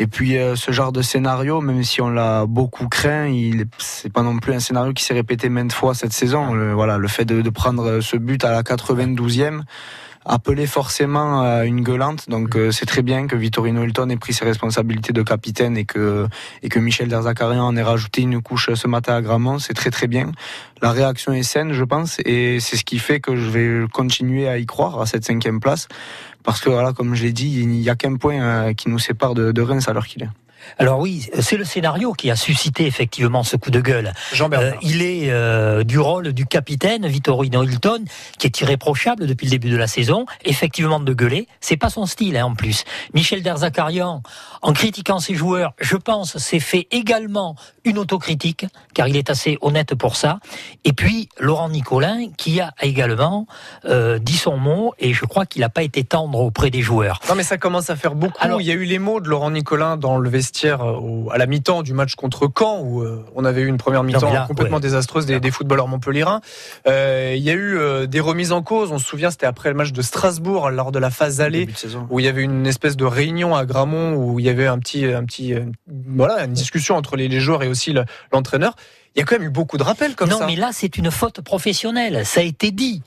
Et puis euh, ce genre de scénario, même si on l'a beaucoup craint, il est- c'est pas non plus un scénario qui s'est répété maintes fois cette saison. Le, voilà, le fait de, de prendre ce but à la 92e appelait forcément à une gueulante. Donc euh, c'est très bien que Vittorino Hilton ait pris ses responsabilités de capitaine et que et que Michel Derzakarian en ait rajouté une couche ce matin à Gramont. C'est très très bien. La réaction est saine, je pense, et c'est ce qui fait que je vais continuer à y croire à cette cinquième place, parce que voilà, comme je l'ai dit, il n'y a qu'un point euh, qui nous sépare de, de Reims à l'heure qu'il est. Alors oui, c'est le scénario qui a suscité effectivement ce coup de gueule. Jean euh, il est euh, du rôle du capitaine Vittorino Hilton, qui est irréprochable depuis le début de la saison. Effectivement, de gueuler, c'est pas son style hein, en plus. Michel Derzakarian, en critiquant ses joueurs, je pense, s'est fait également une autocritique, car il est assez honnête pour ça. Et puis Laurent Nicolin, qui a également euh, dit son mot, et je crois qu'il n'a pas été tendre auprès des joueurs. Non, mais ça commence à faire beaucoup. Alors, il y a eu les mots de Laurent Nicolin dans le vestiaire euh, à la mi-temps du match contre Caen, où euh, on avait eu une première mi-temps complètement désastreuse des, des footballeurs montpelliérains. Euh, il y a eu des remises en cause. On se souvient, c'était après le match de Strasbourg, lors de la phase allée, où il y avait une espèce de réunion à Gramont, où il y avait un petit, un petit, voilà, une discussion entre les, joueurs et aussi l'entraîneur. il y a quand même eu beaucoup de rappels comme ça. Non, mais là, c'est une faute professionnelle. Ça a été dit.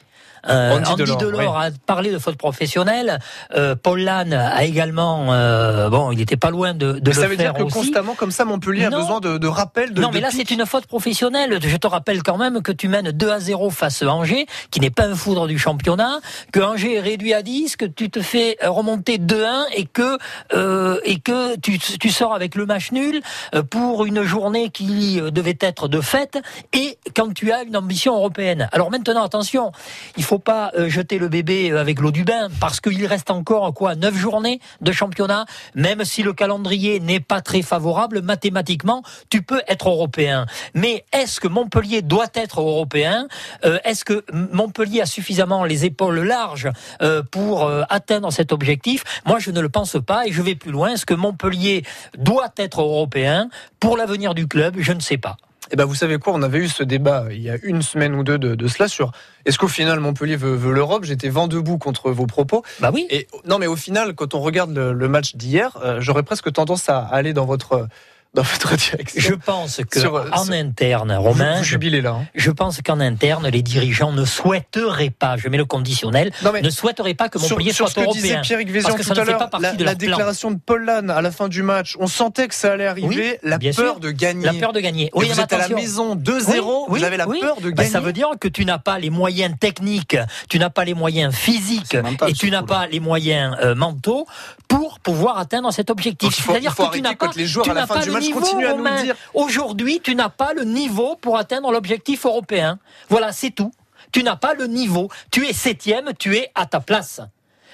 Euh, Andy, Delors, a parlé de faute professionnelle. Euh, Paul Lannes a également, euh, bon, il n'était pas loin de, de mais ça veut dire que constamment comme ça, Montpellier a besoin de, de rappels. De, non, mais là c'est une faute professionnelle. Je te rappelle quand même que tu mènes 2 à 0 face à Angers, qui n'est pas un foudre du championnat, que Angers est réduit à 10, que tu te fais remonter 2-1 et que euh, et que tu, tu sors avec le match nul euh, pour une journée qui devait être de fête et quand tu as une ambition européenne. Alors maintenant, attention, il faut faut pas euh, jeter le bébé euh, avec l'eau du bain parce qu'il reste encore quoi neuf journées de championnat. Même si le calendrier n'est pas très favorable mathématiquement, tu peux être européen. Mais est-ce que Montpellier doit être européen? Euh, Est-ce que Montpellier a suffisamment les épaules larges pour atteindre cet objectif? Moi, je ne le pense pas et je vais plus loin. Est-ce que Montpellier doit être européen pour l'avenir du club? Je ne sais pas. Eh ben, vous savez quoi On avait eu ce débat il y a une semaine ou deux de, cela sur est-ce qu'au final Montpellier veut, l'Europe? J'étais vent debout contre vos propos. Bah oui. Et non, mais au final, quand on regarde le, match d'hier, euh, j'aurais presque tendance à aller dans votre dans votre direction. Je pense que euh, en interne, Romain, vous, jubilez là. Hein. Je pense qu'en interne, les dirigeants ne souhaiteraient pas, je mets le conditionnel, ne souhaiteraient pas que Montpellier sur, soit ce que Disait Pierre Vézion tout à l'heure, la, la déclaration de Paul Lannes à la fin du match, on sentait que ça allait arriver, la peur de gagner. La peur de gagner. Oui, vous êtes à la maison 2-0, vous avez la peur de bah, gagner. ça veut dire que tu n'as pas les moyens techniques, tu n'as pas les moyens physiques et tu n'as pas les moyens euh, mentaux pour pouvoir atteindre cet objectif. C'est-à-dire que tu n'as pas les joueurs à la fin du match continuent à nous Aujourd'hui, tu n'as pas le niveau pour atteindre l'objectif européen. Voilà, c'est tout. Tu n'as pas le niveau. Tu es septième, tu es à ta place.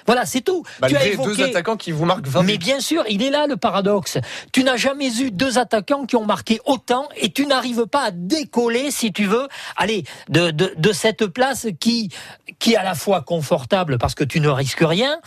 Voilà, c'est tout. tu as évoqué... deux attaquants qui vous marquent 20 Mais bien sûr, il est là le paradoxe. Tu n'as jamais eu deux attaquants qui ont marqué autant et tu n'arrives pas à décoller, si tu veux, allez, de, de, de cette place qui, qui est à la fois confortable parce que tu ne risques rien,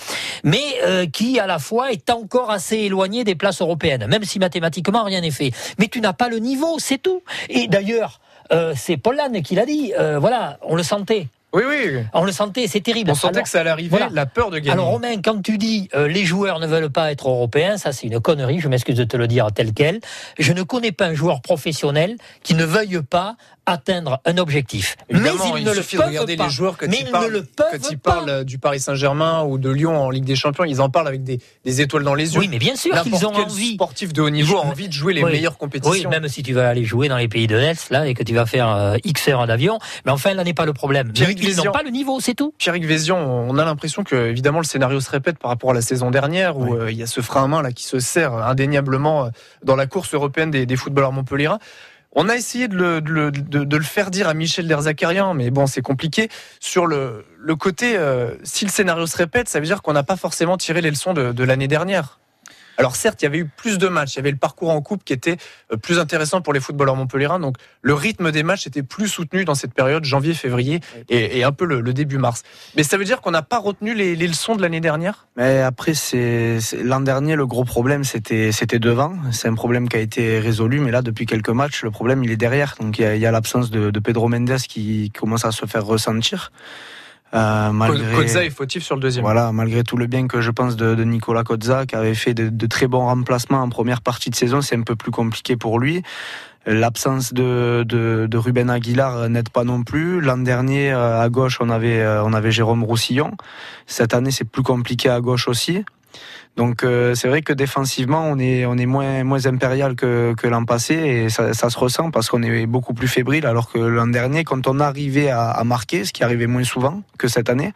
mais euh, qui à la fois est encore assez éloignée des places européennes, même si mathématiquement rien n'est fait. Mais tu n'as pas le niveau, c'est tout. Et d'ailleurs, euh, c'est Paul Lannes qui l'a dit. Euh, voilà, on le sentait. Oui, oui. On le sentait, c'est terrible. On sentait que ça allait arriver, la peur de gagner. Alors Romain, quand tu dis euh, les joueurs ne veulent pas être européens, ça c'est une connerie, je m'excuse de te le dire tel quel. Je ne connais pas un joueur professionnel qui ne veuille pas atteindre un objectif. mais il, ne le de regarder les joueurs quand ils, parlent, quand ils parlent du Paris Saint-Germain ou de Lyon en Ligue des Champions, ils en parlent avec des, étoiles dans les yeux. Oui, mais bien sûr qu'ils ont envie. Sportif de haut niveau a envie de jouer les meilleures compétitions. Oui, même si tu vas aller jouer dans les pays de l'Est là et que tu vas faire euh, X heures d'avion, mais enfin là n'est pas le problème. ils n'ont pas le niveau, c'est tout. Pierrick Vézion, on a l'impression que évidemment le scénario se répète par rapport à la saison dernière où euh, il y a ce frein à main là qui se sert indéniablement euh, dans la course européenne des, des footballeurs montpelliérains. On a essayé de le, de, le, faire dire à Michel Derzakarian, mais bon, c'est compliqué. Sur le, le côté, euh, si le scénario se répète, ça veut dire qu'on n'a pas forcément tiré les leçons de, l'année dernière. Alors certes, il y avait eu plus de matchs, il y avait le parcours en coupe qui était euh, plus intéressant pour les footballeurs montpelliérains, donc le rythme des matchs était plus soutenu dans cette période janvier-février et, un peu le, début mars. Mais ça veut dire qu'on n'a pas retenu les, leçons de l'année dernière? Mais après, c'est l'an dernier, le gros problème, c'était c'était devant. C'est un problème qui a été résolu, mais là, depuis quelques matchs, le problème, il est derrière. Donc il y a, l'absence de, de Pedro Mendes qui commence à se faire ressentir. Euh, malgré, est fautif sur le deuxième. Voilà, malgré tout le bien que je pense de, Nicolas Kozza, qui avait fait de, très bons remplacements en première partie de saison, c'est un peu plus compliqué pour lui. L'absence de, de, Ruben Aguilar n'aide pas non plus. L'an dernier, euh, à gauche, on avait, euh, on avait Jérôme Roussillon. Cette année, c'est plus compliqué à gauche aussi. Donc euh, c'est vrai que défensivement, on est, on est moins, moins impérial que, que l'an passé et ça, ça, se ressent parce qu'on est beaucoup plus fébrile alors que l'an dernier, quand on arrivait à, à, marquer, ce qui arrivait moins souvent que cette année,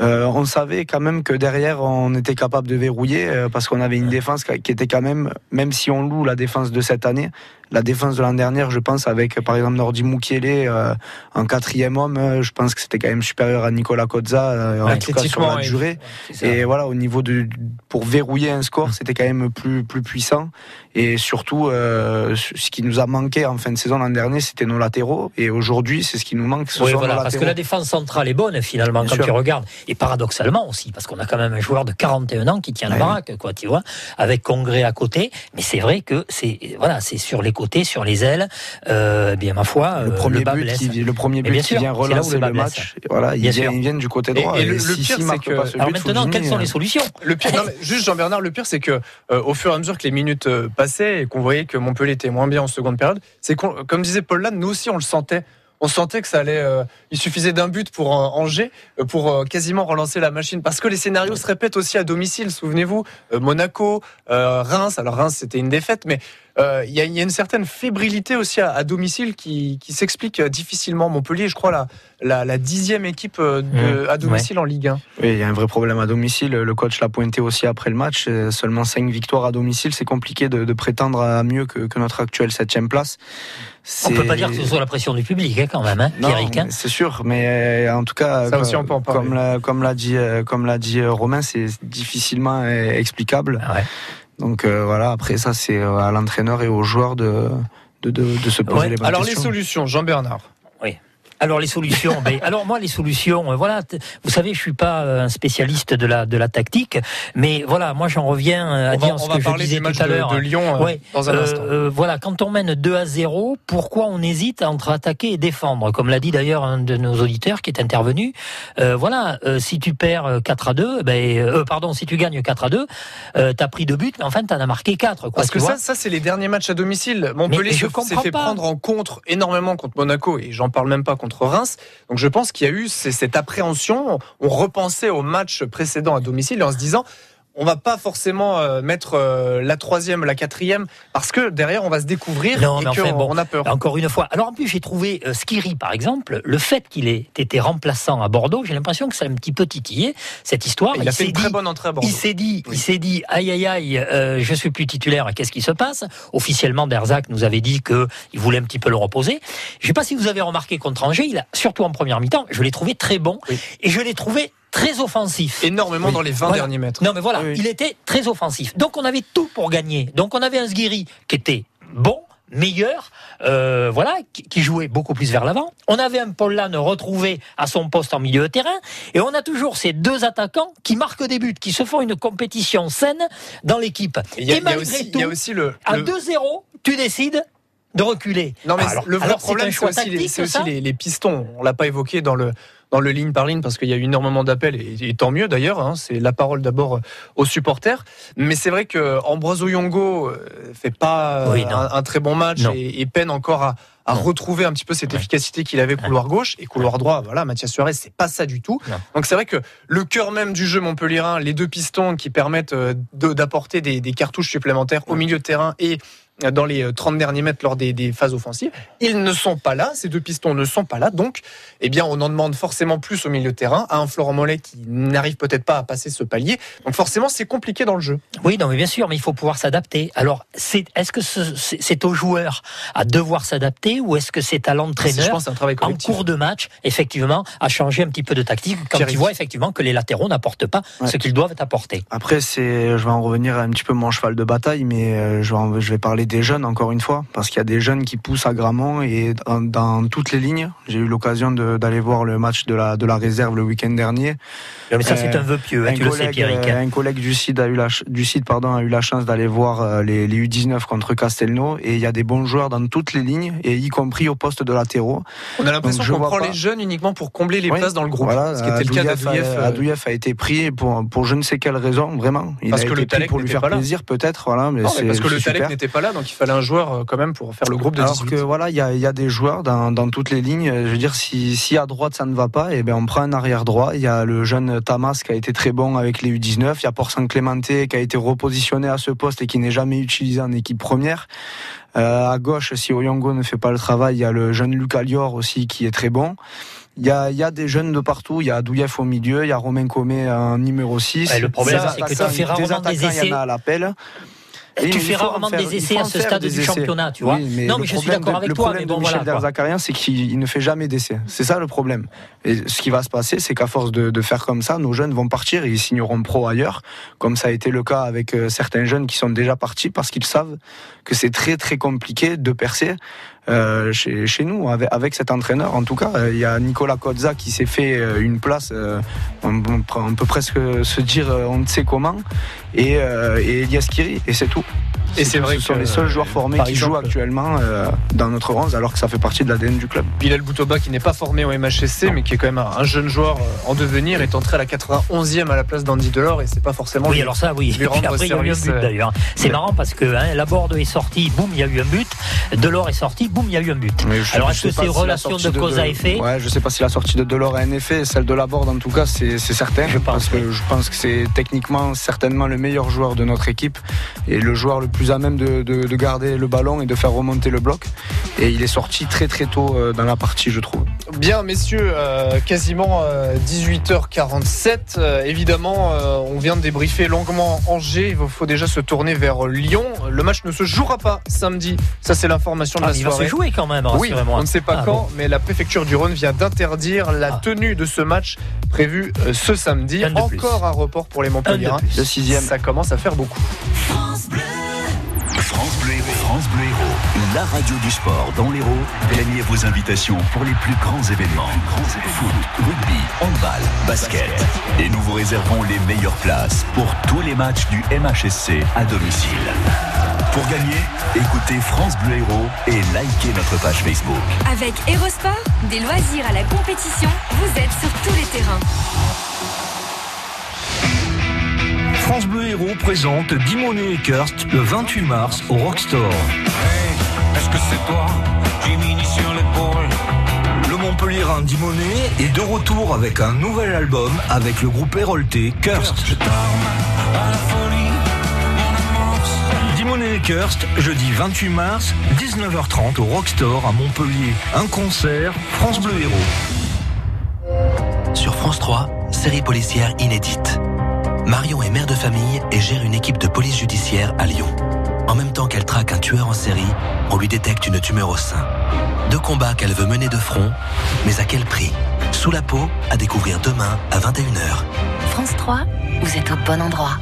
euh, on savait quand même que derrière, on était capable de verrouiller euh, parce qu'on avait une défense qui était quand même, même si on loue la défense de cette année, la défense de l'an dernier, je pense, avec par exemple Nordi Mukiele euh, en quatrième homme, euh, je pense que c'était quand même supérieur à Nicolas Kozza, euh, en tout cas sur la durée. Et voilà, au niveau de pour verrouiller un score, c'était quand même plus plus puissant. Et surtout, euh, ce qui nous a manqué en fin de saison l'an dernier, c'était nos latéraux. Et aujourd'hui, c'est ce qui nous manque. Ce oui, voilà, parce que la défense centrale est bonne finalement Bien quand sûr. tu regardes. Et paradoxalement aussi, parce qu'on a quand même un joueur de 41 ans qui tient la Ouais. baraque, quoi, tu vois, avec Congrès à côté. Mais c'est vrai que c'est voilà, c'est sur les côtés, sur les ailes. Euh, bien ma foi, Le euh, premier bas but, blesse. qui, le premier but bien qui sûr, vient là où relancer le le blesse. match. Voilà, Bien ils, viennent, sûr. ils viennent du côté Et- droit. et le- le si- pire, c'est que- pas ce Alors but, maintenant, quelles sont les solutions? Le pire, non, mais juste Jean-Bernard, le pire, c'est que euh, au fur et à mesure que les minutes euh, passaient et qu'on voyait que Montpellier était moins bien en seconde période, c'est qu'on- comme disait Paul Lannes, nous aussi on le sentait. On sentait que ça allait. euh, il suffisait d'un but pour euh, Angers euh, pour euh, quasiment relancer la machine. Parce que les scénarios se répètent aussi à domicile. Souvenez-vous, euh, Monaco, euh, Reims. Alors Reims, c'était une défaite, mais euh, il y, a- il y a une certaine fébrilité aussi à, à domicile qui, qui s'explique euh, difficilement. Montpellier, je crois, la, la, la dixième équipe euh, de, Mmh, à domicile en Ligue 1. Oui, il y a un vrai problème à domicile. Le coach l'a pointé aussi après le match. Euh, Seulement 5 victoires à domicile. C'est compliqué de, de prétendre à mieux que, que notre actuelle septième place. On C'est- peut pas dire que ce soit la pression du public hein, quand même, hein, Non, Pierrick, hein. c'est sûr, mais euh, en tout cas, Ça comme, aussi, on peut en parler. comme l'a dit euh, comme l'a dit euh, Romain, c'est difficilement euh, explicable. Ah Donc euh, voilà, après ça, c'est euh, à l'entraîneur et aux joueurs de de, de, de se poser Ouais. les bonnes Alors les solutions, Jean-Bernard. Oui. Alors les solutions, ben, alors moi les solutions, euh, voilà, vous savez, je suis pas euh, un spécialiste de la de la tactique, mais voilà, moi j'en reviens euh, à On va- dire on ce va que je parler disais du match tout à de- l'heure. de Lyon, euh, Ouais. dans un Euh, instant. euh, voilà, quand on mène 2 à 0, pourquoi on hésite entre attaquer et défendre? Comme l'a dit d'ailleurs un de nos auditeurs qui est intervenu. Euh, voilà, euh, si tu perds euh, 4 à 2, ben, euh, pardon, si tu gagnes 4 à 2, euh, t'as pris deux buts, mais enfin t'en as marqué 4. Quoi, Parce que vois ça, ça c'est les derniers matchs à domicile. Montpellier s'est fait pas. prendre en contre énormément contre Monaco et j'en parle même pas contre Reims. Donc je pense qu'il y a eu cette appréhension. On repensait au match précédent à domicile en se disant. On va pas forcément euh, mettre euh, la troisième, la quatrième, parce que derrière on va se découvrir Non, et enfin, bon, on a peur. Encore une fois. Alors en plus, j'ai trouvé euh, Skiri, par exemple, le fait qu'il ait été remplaçant à Bordeaux, j'ai l'impression que ça a un petit peu titillé cette histoire. Il a fait une très bonne entrée à Bordeaux. Il s'est dit, il s'est dit, aïe aïe aïe, euh, je suis plus titulaire. Qu'est-ce qui se passe? Officiellement, Derzac nous avait dit que il voulait un petit peu le reposer. Je sais pas si vous avez remarqué contre Angers, il a surtout en première mi-temps, je l'ai trouvé très bon et je l'ai trouvé très offensif. Énormément dans les 20 Voilà. derniers mètres. Non, mais voilà, il était très offensif. Donc on avait tout pour gagner. Donc on avait un Sguiri qui était bon, meilleur, euh, voilà, qui, jouait beaucoup plus vers l'avant. On avait un Paul Lannes retrouvé à son poste en milieu de terrain. Et on a toujours ces deux attaquants qui marquent des buts, qui se font une compétition saine dans l'équipe. Et malgré aussi- tout, il y a aussi le- à le- 2-0, tu décides de reculer. Non, mais Alors- le vrai alors, problème, c'est aussi, les, les pistons. On l'a pas évoqué dans le dans le ligne par ligne parce qu'il y a eu énormément d'appels et, et tant mieux d'ailleurs. hein. c'est la parole d'abord aux supporters. Mais c'est vrai que Ambroso Yongo euh, fait pas euh, Oui, un, un très bon match et, et peine encore à, à retrouver un petit peu cette efficacité qu'il avait couloir gauche et couloir droit. Voilà, Mathias Suarez, c'est pas ça du tout. Donc c'est vrai que le cœur même du jeu montpellierin, les deux pistons qui permettent euh, de- d'apporter des, des cartouches supplémentaires au milieu de terrain et dans les euh, 30 derniers mètres lors des, des phases offensives. Ils ne sont pas là, ces deux pistons ne sont pas là, donc eh bien, on en demande forcément plus au milieu de terrain, à un Florent Mollet qui n'arrive peut-être pas à passer ce palier. Donc forcément, c'est compliqué dans le jeu. Oui, non, mais bien sûr, mais il faut pouvoir s'adapter. Alors, c'est, est-ce que ce- c'est, c'est au joueur à devoir s'adapter ou est-ce que c'est à Je l'entraîneur pense que c'est un travail en cours de match, effectivement, à changer un petit peu de tactique quand Thierry. il voit effectivement que les latéraux n'apportent pas Ouais. ce qu'ils doivent apporter. Après, c'est, je vais en revenir un petit peu mon cheval de bataille, mais euh, je vais, en- je vais parler des jeunes encore une fois, parce qu'il y a des jeunes qui poussent à Gramont et dans, dans toutes les lignes. J'ai eu l'occasion d'aller voir le match de la, de la réserve le week-end dernier. Mais ça, c'est Euh, un vœu pieux, hein, un tu le sais, collègue, Pierrick. euh, hein. Un collègue du site a eu la, du site pardon a eu la chance d'aller voir euh, les, les U19 contre Castelnau et il y a des bons joueurs dans toutes les lignes et y compris au poste de latéraux. On a l'impression qu'on prend pas- les jeunes uniquement pour combler les Oui, places dans le groupe. Voilà, ce qui était le cas Adouyev d'Adouyev. a, euh, Adouyev a été pris pour, pour je ne sais quelle raison, vraiment. Il Parce a que été le pris Talek pour lui faire plaisir, peut-être. Voilà, mais non, mais c'est parce que le Talek n'était pas là, donc il fallait un joueur euh, quand même pour faire le groupe de Alors 18. que voilà, il y a, il y a des joueurs dans, dans toutes les lignes. Je veux dire, si, si à droite ça ne va pas, et ben on prend un arrière droit. Il y a le jeune Tamas qui a été très bon avec les U19. Il y a Porsan Clemente qui a été repositionné à ce poste et qui n'est jamais utilisé en équipe première. Euh, à gauche, si Oyongo ne fait pas le travail, il y a le jeune Luc Alior aussi qui est très bon. Il y, a, il y a des jeunes de partout. Il y a Douyev au milieu, il y a Romain Comé en numéro 6. Ouais, le problème, c'est que tu fais rarement des Il y essais. en a à l'appel. Tu Oui, fais rarement faire- des essais à ce stade du essais. championnat, tu vois. Oui, mais Non, mais je suis d'accord de- avec le toi, problème mais de bon, Michel voilà, quoi. Derzakarian, c'est qu'il il ne fait jamais d'essais. C'est ça le problème. Et ce qui va se passer, c'est qu'à force de, de faire comme ça, nos jeunes vont partir et ils signeront pro ailleurs, comme ça a été le cas avec euh, certains jeunes qui sont déjà partis parce qu'ils savent que c'est très très compliqué de percer. euh, chez, chez nous avec, avec cet entraîneur. En tout cas, euh, il y a Nicolas Kozza qui s'est fait euh, une place, euh, on, on peut- presque se dire on ne sait comment, et, euh, et Elias Kiri, et c'est tout. Et c'est vrai ce sont les seuls joueurs formés qui exemple, jouent actuellement euh, dans notre 11 alors que ça fait partie de l'ADN du club. Bilal Boutoba qui n'est pas formé au MHSC mais qui est quand même un un jeune joueur en devenir est entré à la 91e à la place d'Andy Delors et c'est pas forcément Oui, lui- alors ça, oui. lui Et puis rendre après, il y a eu un service, but d'ailleurs. C'est marrant parce que hein, Laborde est sorti, boum, il y a eu un but. Delors est sorti, boum, il y a eu un but. Mais je- Alors, est-ce que c'est relation de cause à effet Ouais, je sais pas si la sortie de Delors a un effet, celle de Laborde en tout cas, c'est certain. Je pense, parce que je pense que c'est techniquement certainement le meilleur joueur de notre équipe et le joueur le plus à même de, de- de garder le ballon et de faire remonter le bloc. Et il est sorti très très tôt euh, dans la partie, je trouve. Bien, messieurs, euh, quasiment euh, 18h47. Euh, évidemment, euh, on vient de débriefer longuement Angers. Il faut déjà se tourner vers Lyon. Le match ne se jouera pas samedi. Ça, c'est l'information de Ah, la il va soirée. se jouer quand même, Oui, on ne sait pas Ah, quand, bon. mais la préfecture du Rhône vient d'interdire la tenue de ce match prévu euh, ce samedi. Plus. Encore un report pour les Montpelliérains. plus. Le sixième. Ça commence à faire beaucoup. France Bleu Héros, France Bleu Héros, la radio du sport dans l'Hérault. Gagnez vos invitations pour les plus grands événements. Foot, rugby, handball, basket. Et nous vous réservons les meilleures places pour tous les matchs du MHSC à domicile. Pour gagner, écoutez France Bleu Héros et likez notre page Facebook. Avec Aerosport, des loisirs à la compétition, vous êtes sur tous les terrains. France Bleu Héros présente Dimone et Kirst le 28 mars au Rockstore. Est-ce que c'est toi Jiminy sur l'épaule? Le Montpellierin Dimone est de retour avec un nouvel album avec le groupe Hérolté Kirst. à la folie, jeudi 28 mars, 19h30 au Rockstore à Montpellier. Un concert, France Bleu Héros. Sur France 3, série policière inédite. Marion est mère de famille et gère une équipe de police judiciaire à Lyon. En même temps qu'elle traque un tueur en série, on lui détecte une tumeur au sein. Deux combats qu'elle veut mener de front, mais à quel prix? Sous la peau, à découvrir demain à 21h. France 3, vous êtes au bon endroit.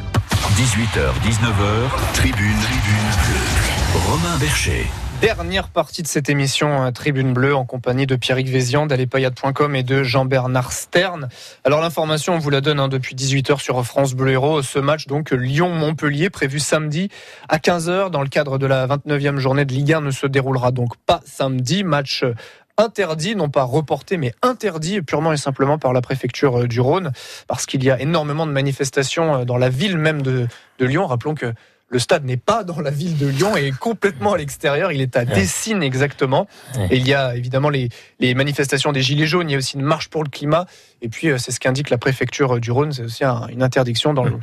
18h, 19h, tribune, tribune bleue. Romain Bercher. Dernière partie de cette émission euh, Tribune Bleue en compagnie de Pierrick Vézian d'Alepayade.com et de Jean-Bernard Stern. Alors l'information, on vous la donne hein, depuis 18h sur France Bleu Héros. Ce match donc Lyon-Montpellier prévu samedi à 15h dans le cadre de la 29e journée de Ligue 1 ne se déroulera donc pas samedi. Match euh, interdit, non pas reporté, mais interdit purement et simplement par la préfecture euh, du Rhône, parce qu'il y a énormément de manifestations euh, dans la ville même de, de Lyon. Rappelons que le stade n'est pas dans la ville de Lyon et est complètement à l'extérieur. Il est à Dessines exactement. Et il y a évidemment les, les manifestations des Gilets jaunes. Il y a aussi une marche pour le climat. Et puis, euh, c'est ce qu'indique la préfecture du Rhône. C'est aussi un- une interdiction dans le-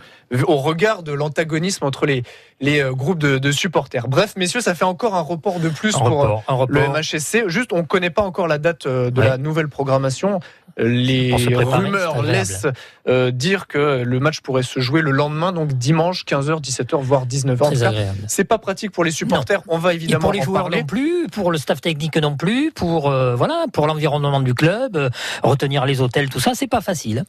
au regard de l'antagonisme entre les, les euh, groupes de, de supporters. Bref, messieurs, ça fait encore un report de plus Un pour report, euh, un le report. MHSC. Juste, on ne connaît pas encore la date euh, de Ouais. la nouvelle programmation. Euh, Les rumeurs laissent euh, dire que le match pourrait se jouer le lendemain, donc dimanche, 15h, 17h, voire 19h. En Très tout cas, agréable. C'est pas pratique pour les supporters. On va Et évidemment pour les en joueurs parler. non plus, pour le staff technique non plus, pour euh, voilà, pour l'environnement du club, euh, retenir les hôtels, tout ça, c'est pas facile.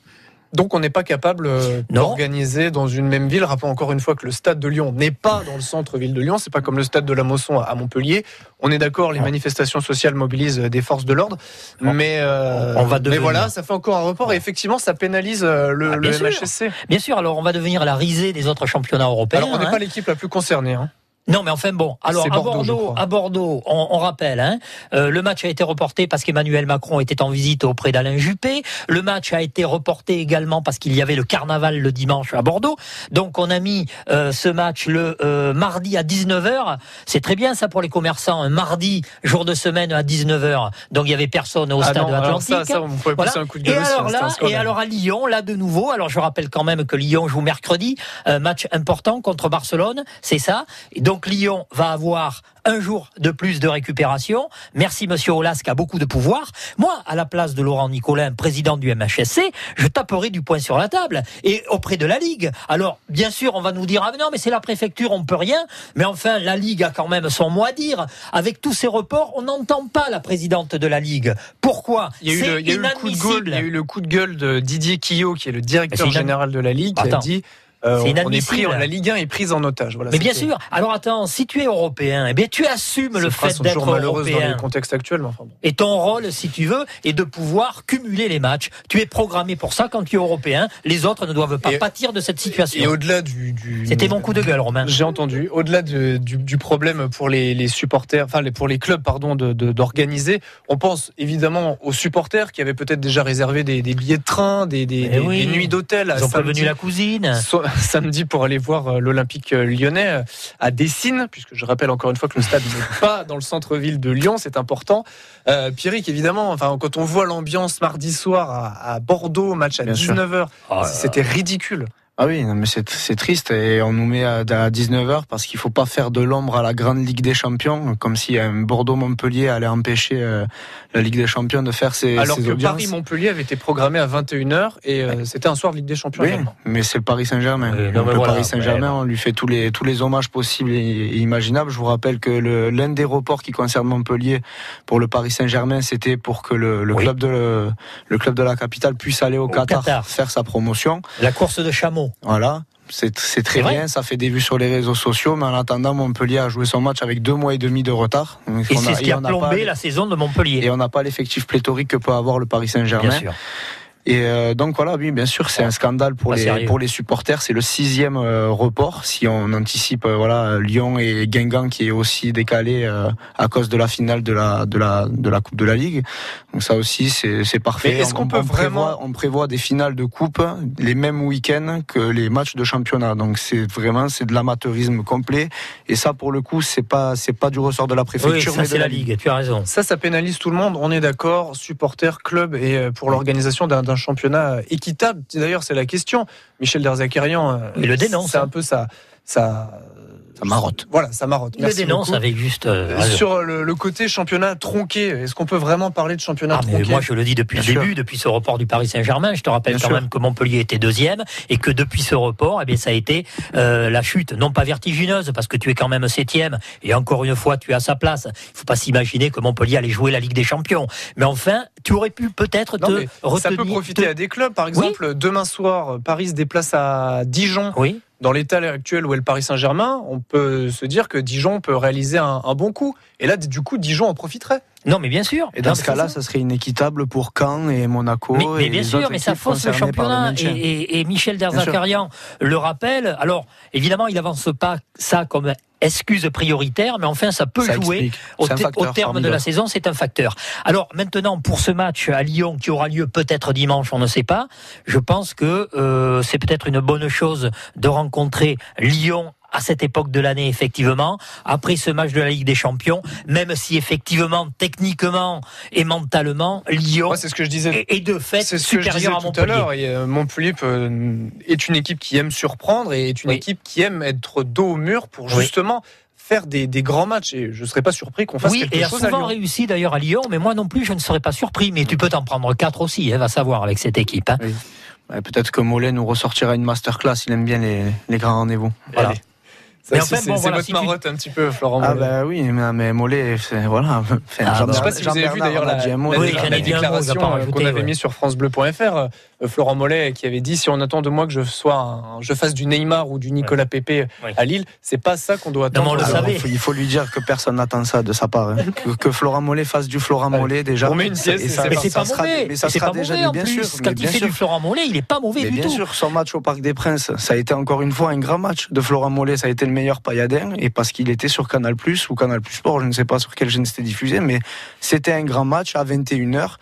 Donc on n'est pas capable euh, d'organiser dans une même ville. Rappelons encore une fois que le stade de Lyon n'est pas dans le centre-ville de Lyon. C'est pas comme le stade de la Mosson à Montpellier. On est d'accord, les manifestations sociales mobilisent euh, des forces de l'ordre, mais euh, On va mais voilà, ça fait encore un report et effectivement ça pénalise le, Ah, bien le sûr. MHSC. Bien sûr, alors on va devenir la risée des autres championnats européens. Alors on n'est hein. pas l'équipe la plus concernée. hein. Non, mais enfin bon. Alors à Bordeaux, à Bordeaux, on, on rappelle, hein, euh, le match a été reporté parce qu'Emmanuel Macron était en visite auprès d'Alain Juppé. Le match a été reporté également parce qu'il y avait le carnaval le dimanche à Bordeaux. Donc on a mis euh, ce match le euh, mardi à 19h. C'est très bien ça pour les commerçants. Un mardi, jour de semaine à 19h. Donc il y avait personne au Ah stade non, Atlantique. ça, ça, on pousser un coup de gueule Et alors hein, là, et alors à Lyon, là de nouveau. Alors je rappelle quand même que Lyon joue mercredi, un match important contre Barcelone, c'est ça. Et donc Lyon va avoir un jour de plus de récupération. Merci Monsieur Olas qui a beaucoup de pouvoir. Moi, à la place de Laurent Nicolin, président du MHSC, je taperai du poing sur la table et auprès de la Ligue. Alors, bien sûr, on va nous dire ah mais non, mais c'est la préfecture, on peut rien. Mais enfin, la Ligue a quand même son mot à dire. Avec tous ces reports, on n'entend pas la présidente de la Ligue. Pourquoi Il y a eu, C'est le, il y a eu le coup de gueule, inadmissible. il y a eu le coup de gueule de Didier Quillot, qui est le directeur général de la Ligue, qui a dit euh, C'est on est pris, la Ligue 1 est prise en otage. Voilà, Mais bien sûr. Alors attends, si tu es européen, eh bien tu assumes Ces le fait d'être toujours malheureuses dans européen. le contexte actuel, mais enfin bon. Et ton rôle, si tu veux, est de pouvoir cumuler les matchs. Tu es programmé pour ça quand tu es européen. Les autres ne doivent pas Et- pâtir de cette Et situation. au-delà du, du- C'était mon coup de gueule, Romain. J'ai entendu. Au-delà de- du, du problème pour les, les supporters, enfin pour les clubs, pardon, de- de- d'organiser, on pense évidemment aux supporters qui avaient peut-être déjà réservé des, des billets de train, des, des- Eh des- oui. des nuits d'hôtel. Ils ont prévenu la cousine. So- samedi pour aller voir euh, l'Olympique euh, lyonnais euh, à Dessines, puisque je rappelle encore une fois que le stade n'est pas dans le centre-ville de Lyon, c'est important. Euh, Pierrick, évidemment, enfin, quand on voit l'ambiance mardi soir à, à Bordeaux, match à Bien sûr. 19h, Oh c'était ridicule. Ah oui, non, mais c'est c'est triste et on nous met à, à 19h parce qu'il faut pas faire de l'ombre à la grande Ligue des Champions, comme si un Bordeaux-Montpellier allait empêcher euh, la Ligue des Champions de faire ses, Alors ses que. Paris-Montpellier avait été programmé à 21h et euh, c'était un soir de Ligue des Champions Oui, également. mais c'est le Paris Saint-Germain. Mais le voilà, Paris Saint-Germain, on lui fait tous les tous les hommages possibles et, et imaginables. Je vous rappelle que le- l'un des reports qui concerne Montpellier pour le Paris Saint-Germain, c'était pour que le, le Oui. club de le, le club de la capitale puisse aller au, Qatar, Qatar. faire sa promotion. La course de chameau. Voilà. C'est très bien, ça fait des vues sur les réseaux sociaux, mais en attendant, Montpellier a joué son match avec deux mois et demi de retard. Donc, Et on c'est ce qui a plombé pas- la saison de Montpellier. Et on n'a pas l'effectif pléthorique que peut avoir le Paris Bien Saint-Germain. Et euh, donc voilà, oui, bien sûr, c'est un scandale pour Pas les sérieux. pour les supporters. C'est le sixième euh, report. Si on anticipe, euh, voilà, Lyon et Guingamp qui est aussi décalé euh, à cause de la finale de la de la de la Coupe de la Ligue. Donc ça aussi, c'est c'est parfait. Mais est-ce On- qu'on peut on prévoit, vraiment- on prévoit des finales de coupe les mêmes week-ends que les matchs de championnat. Donc c'est vraiment c'est de l'amateurisme complet. Et ça, pour le coup, c'est pas c'est pas du ressort de la préfecture, Oui, ça mais de c'est la Ligue. Tu as raison. Ça, ça pénalise tout le monde. On est d'accord, supporters, clubs et pour l'organisation d'un d'un championnat euh, équitable. D'ailleurs, c'est la question. Michel Derzakarian, euh, Il le dénonce, C'est hein. un peu ça. Ça, Ça marotte. Voilà, ça marotte. Il le dénonce beaucoup. avec juste. euh, raison. Sur le, le côté championnat tronqué, est-ce qu'on peut vraiment parler de championnat Ah, mais tronqué moi, je le dis depuis Bien le sûr. début, depuis ce report du Paris Saint-Germain. Je te rappelle Bien quand sûr. même que Montpellier était deuxième et que depuis ce report, eh bien, ça a été euh, la chute, non pas vertigineuse, parce que tu es quand même septième et encore une fois, tu es à sa place. Il faut pas s'imaginer que Montpellier allait jouer la Ligue des Champions. Mais enfin, tu aurais pu peut-être te retenir. ça peut profiter te- à des clubs. Par exemple, demain soir, Paris se déplace à Dijon. Oui. Dans l'état actuel où est le Paris Saint-Germain, on peut se dire que Dijon peut réaliser un, un bon coup. Et là, du coup, Dijon en profiterait. Non, mais bien sûr. Et dans Non, ce cas-là, ça serait inéquitable pour Caen et Monaco. Mais, mais et bien les sûr, mais ça fausse le championnat. et, et- et Michel. Derzakarian le rappelle. Alors, évidemment, il avance pas ça comme excuse prioritaire, mais enfin, ça peut Ça jouer au, terme de la saison. C'est un facteur. Alors, maintenant, pour ce match à Lyon qui aura lieu peut-être dimanche, on ne sait pas. Je pense que euh, c'est peut-être une bonne chose de rencontrer Lyon à cette époque de l'année, effectivement, après ce match de la Ligue des Champions, même si effectivement, techniquement et mentalement, Lyon Moi, c'est ce que je disais. est, est de fait C'est ce que je disais supérieur à tout à Montpellier. l'heure. Et, euh, Montpellier peut- est une équipe qui aime surprendre et est une Oui. équipe qui aime être dos au mur pour Oui. justement faire des, des grands matchs. Et je ne serais pas surpris qu'on fasse Oui, quelque et a chose à souvent Lyon. réussi d'ailleurs à Lyon, mais moi non plus, je ne serais pas surpris. Mais tu peux t'en prendre quatre aussi, hein, va savoir avec cette équipe. hein. Oui. Ouais, Peut-être que Mollet nous ressortira une masterclass. Il aime bien les, les grands rendez-vous. Voilà. Allez. Mais enfin, c'est bon, voilà, votre si tu- marotte un petit peu, Florent. Ah Mollet. bah oui, mais, mais Mollet, c'est- voilà. Enfin, Ah, Je sais pas si vous avez vu d'ailleurs en la, la- la pas déclaration euh, qu'on avait ouais. mis sur francebleu.fr. euh, Florent Mollet qui avait dit si on attend de moi que je sois un- je fasse du Neymar ou du Nicolas Pepe Ouais. à Lille, c'est pas ça qu'on doit Non, attendre. on le Alors, savait. il, faut, lui dire que personne n'attend ça de sa part. hein. que, que Florent Mollet fasse du Florent Mollet déjà. on met une pièce Et ça- c'est Mais c'est pas ça sera- mauvais. Mais ça sera pas déjà mauvais en bien plus. sûr. Quand mais il bien fait sûr. du Florent Mollet, il est pas mauvais Mais du bien tout. sûr, son match au Parc des Princes, ça a été encore une fois un grand match de Florent Mollet. Ça a été le meilleur Payadin et parce qu'il était sur Canal Plus ou Canal Plus Sport, je ne sais pas sur quelle chaîne c'était diffusé, mais c'était un grand match à 21h.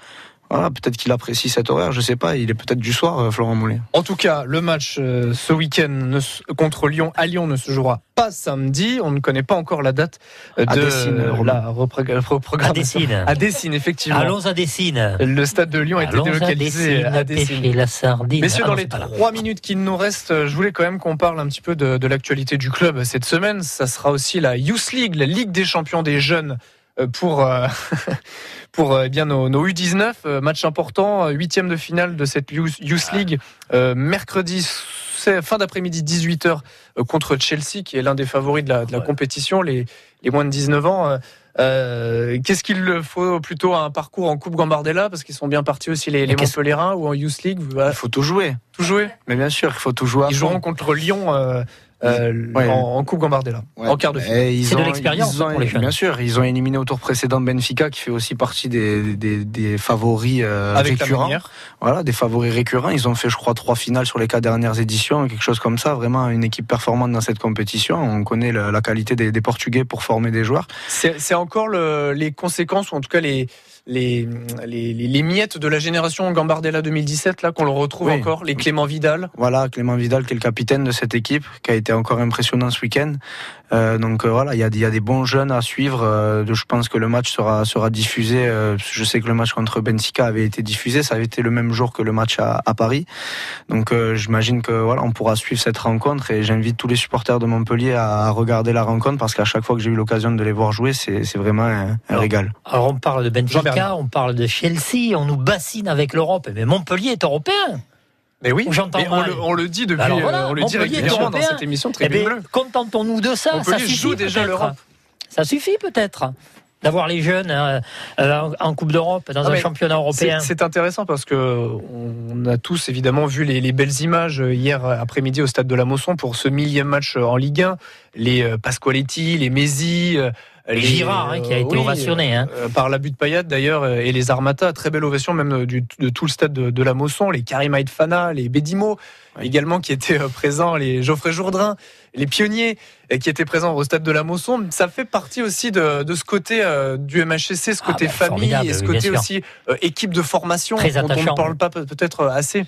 Voilà, peut-être qu'il apprécie cet horaire, je sais pas. Il est peut-être du soir, euh, Florent Mollet. En tout cas, le match euh, ce week-end contre Lyon à Lyon ne se jouera pas samedi. On ne connaît pas encore la date euh, À de Dessine, euh, la reprog- reprogrammation. À Dessine. À Dessine, effectivement. Allons à Dessine. Le stade de Lyon a été Allons à délocalisé Dessine, à Dessine. la sardine. Messieurs, dans les trois minutes qu'il nous reste, je voulais quand même qu'on parle un petit peu de, de l'actualité du club cette semaine. Ça sera aussi la Youth League, la Ligue des champions des jeunes pour, euh, pour euh, eh bien, nos, nos U19. euh, Match important, euh, huitième de finale de cette Youth Youth League, euh, mercredi. Fin d'après-midi 18h contre Chelsea qui est l'un des favoris de la, de la compétition, les, les moins de 19 ans. euh, euh, Qu'est-ce qu'il faut plutôt un parcours en Coupe Gambardella? Parce qu'ils sont bien partis aussi les, les ou en Youth League Il faut tout jouer. Tout jouer Mais bien sûr, il faut tout jouer. à Ils joueront contre Lyon euh, euh, Ouais. en, en Coupe Gambardella, Ouais. en quart de finale. C'est de ont- l'expérience ils ont- pour les jeunes. Bien sûr, ils ont éliminé au tour précédent Benfica, qui fait aussi partie des, des, des favoris euh, Avec la récurrents. Voilà, des favoris récurrents. Ils ont fait, je crois, trois finales sur les quatre dernières éditions, quelque chose comme ça. Vraiment une équipe performante dans cette compétition. On connaît la, la qualité des, des Portugais pour former des joueurs. C'est c'est encore le- les conséquences, ou en tout cas les, les, les, les- les miettes de la génération Gambardella 2017, là, qu'on le retrouve Oui. encore, les Clément Vidal. Voilà, Clément Vidal, qui est le capitaine de cette équipe, qui a été encore impressionnant ce week-end. Euh, donc euh, voilà, il y a, y a des bons jeunes à suivre. Euh, je pense que le match sera, sera diffusé. euh, je sais que le match contre Benfica avait été diffusé. Ça avait été le même jour que le match à, à Paris. Donc euh, j'imagine que voilà, on pourra suivre cette rencontre. Et j'invite tous les supporters de Montpellier à, à regarder la rencontre parce qu'à chaque fois que j'ai eu l'occasion de les voir jouer, c'est vraiment un, un Alors, régal. Alors on parle de Benfica, on parle de Chelsea, on nous bassine avec l'Europe. Mais Montpellier est européen. Mais oui, j'entends on, le, on le dit depuis, Alors voilà, euh, on le dit régulièrement dans cette émission Eh Tribune bien, Bleue. contentons-nous de ça. Montpellier ça suffit déjà peut-être. l'Europe. Ça suffit peut-être d'avoir les jeunes euh, euh, en Coupe d'Europe, dans Ah, un championnat européen. C'est intéressant parce que on a tous évidemment vu les, les belles images hier après-midi au stade de la Mosson pour ce millième match en Ligue 1. Les euh, Pasqualetti, les Mézi, euh, Et Girard, hein, qui a été ovationné, hein. euh, par la butte Payat d'ailleurs euh, et les Armata. Très belle ovation même euh, du- de tout le stade de, de la Mosson. Les Karim Fana, les Bédimo également qui étaient euh, présents, les Geoffrey Jourdain, les pionniers euh, qui étaient présents au stade de la Mosson. Ça fait partie aussi de, de ce côté euh, du MHSC, ce côté bah, famille et ce côté aussi euh, équipe de formation Très dont on ne parle pas peut- peut-être assez.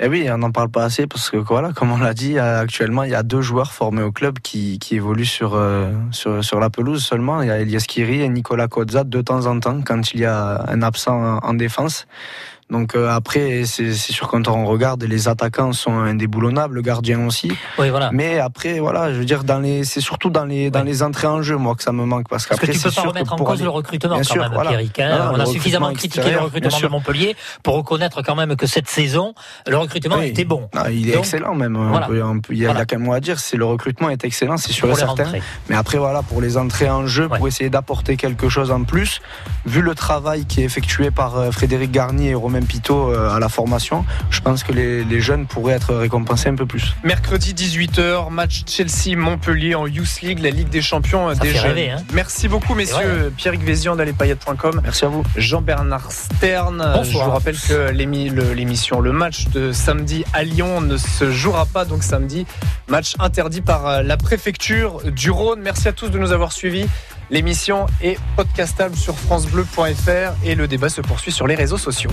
Eh oui, on n'en parle pas assez parce que voilà, comme on l'a dit, euh, actuellement il y a deux joueurs formés au club qui, qui évoluent sur, euh, sur sur la pelouse seulement. Il y a Elias Kiri et Nicolas Kozza de temps en temps quand il y a un absent en, en défense. Donc euh, après, c'est sûr quand on regarde, les attaquants sont indéboulonnables, le gardien aussi. Oui, voilà. Mais après, voilà, je veux dire, dans les, c'est surtout dans les dans les entrées en jeu, moi, que ça me manque parce Parce que tu peux pas remettre en cause aller- le recrutement Bien quand sûr, même, voilà. Pierrick. hein. Voilà, on a suffisamment critiqué le recrutement de. Montpellier pour reconnaître quand même que cette saison, le recrutement Oui. était bon. Ah, il est Donc, excellent même. Voilà. on peut- il y a, qu'un mot à dire, c'est le recrutement est excellent, c'est sûr et certain. Mais après voilà, pour les entrées en jeu, pour essayer d'apporter quelque chose en plus, vu le travail qui est effectué par euh, Frédéric Garnier et Romain Pitot euh, à la formation, je pense que les, les jeunes pourraient être récompensés un peu plus. Mercredi 18h, match Chelsea-Montpellier en Youth League, la Ligue des Champions euh, Ça des fait jeunes. rêver, hein. Merci beaucoup, messieurs. Pierrick Vézian d'Alepayette.com. Merci à vous. Jean-Bernard Stern. Bonsoir. Je vous rappelle que le- l'émission, le match de samedi à Lyon ne se jouera pas donc samedi. Match interdit par euh, la préfecture du Rhône. Merci à tous de nous avoir suivis. L'émission est podcastable sur FranceBleu.fr et le débat se poursuit sur les réseaux sociaux.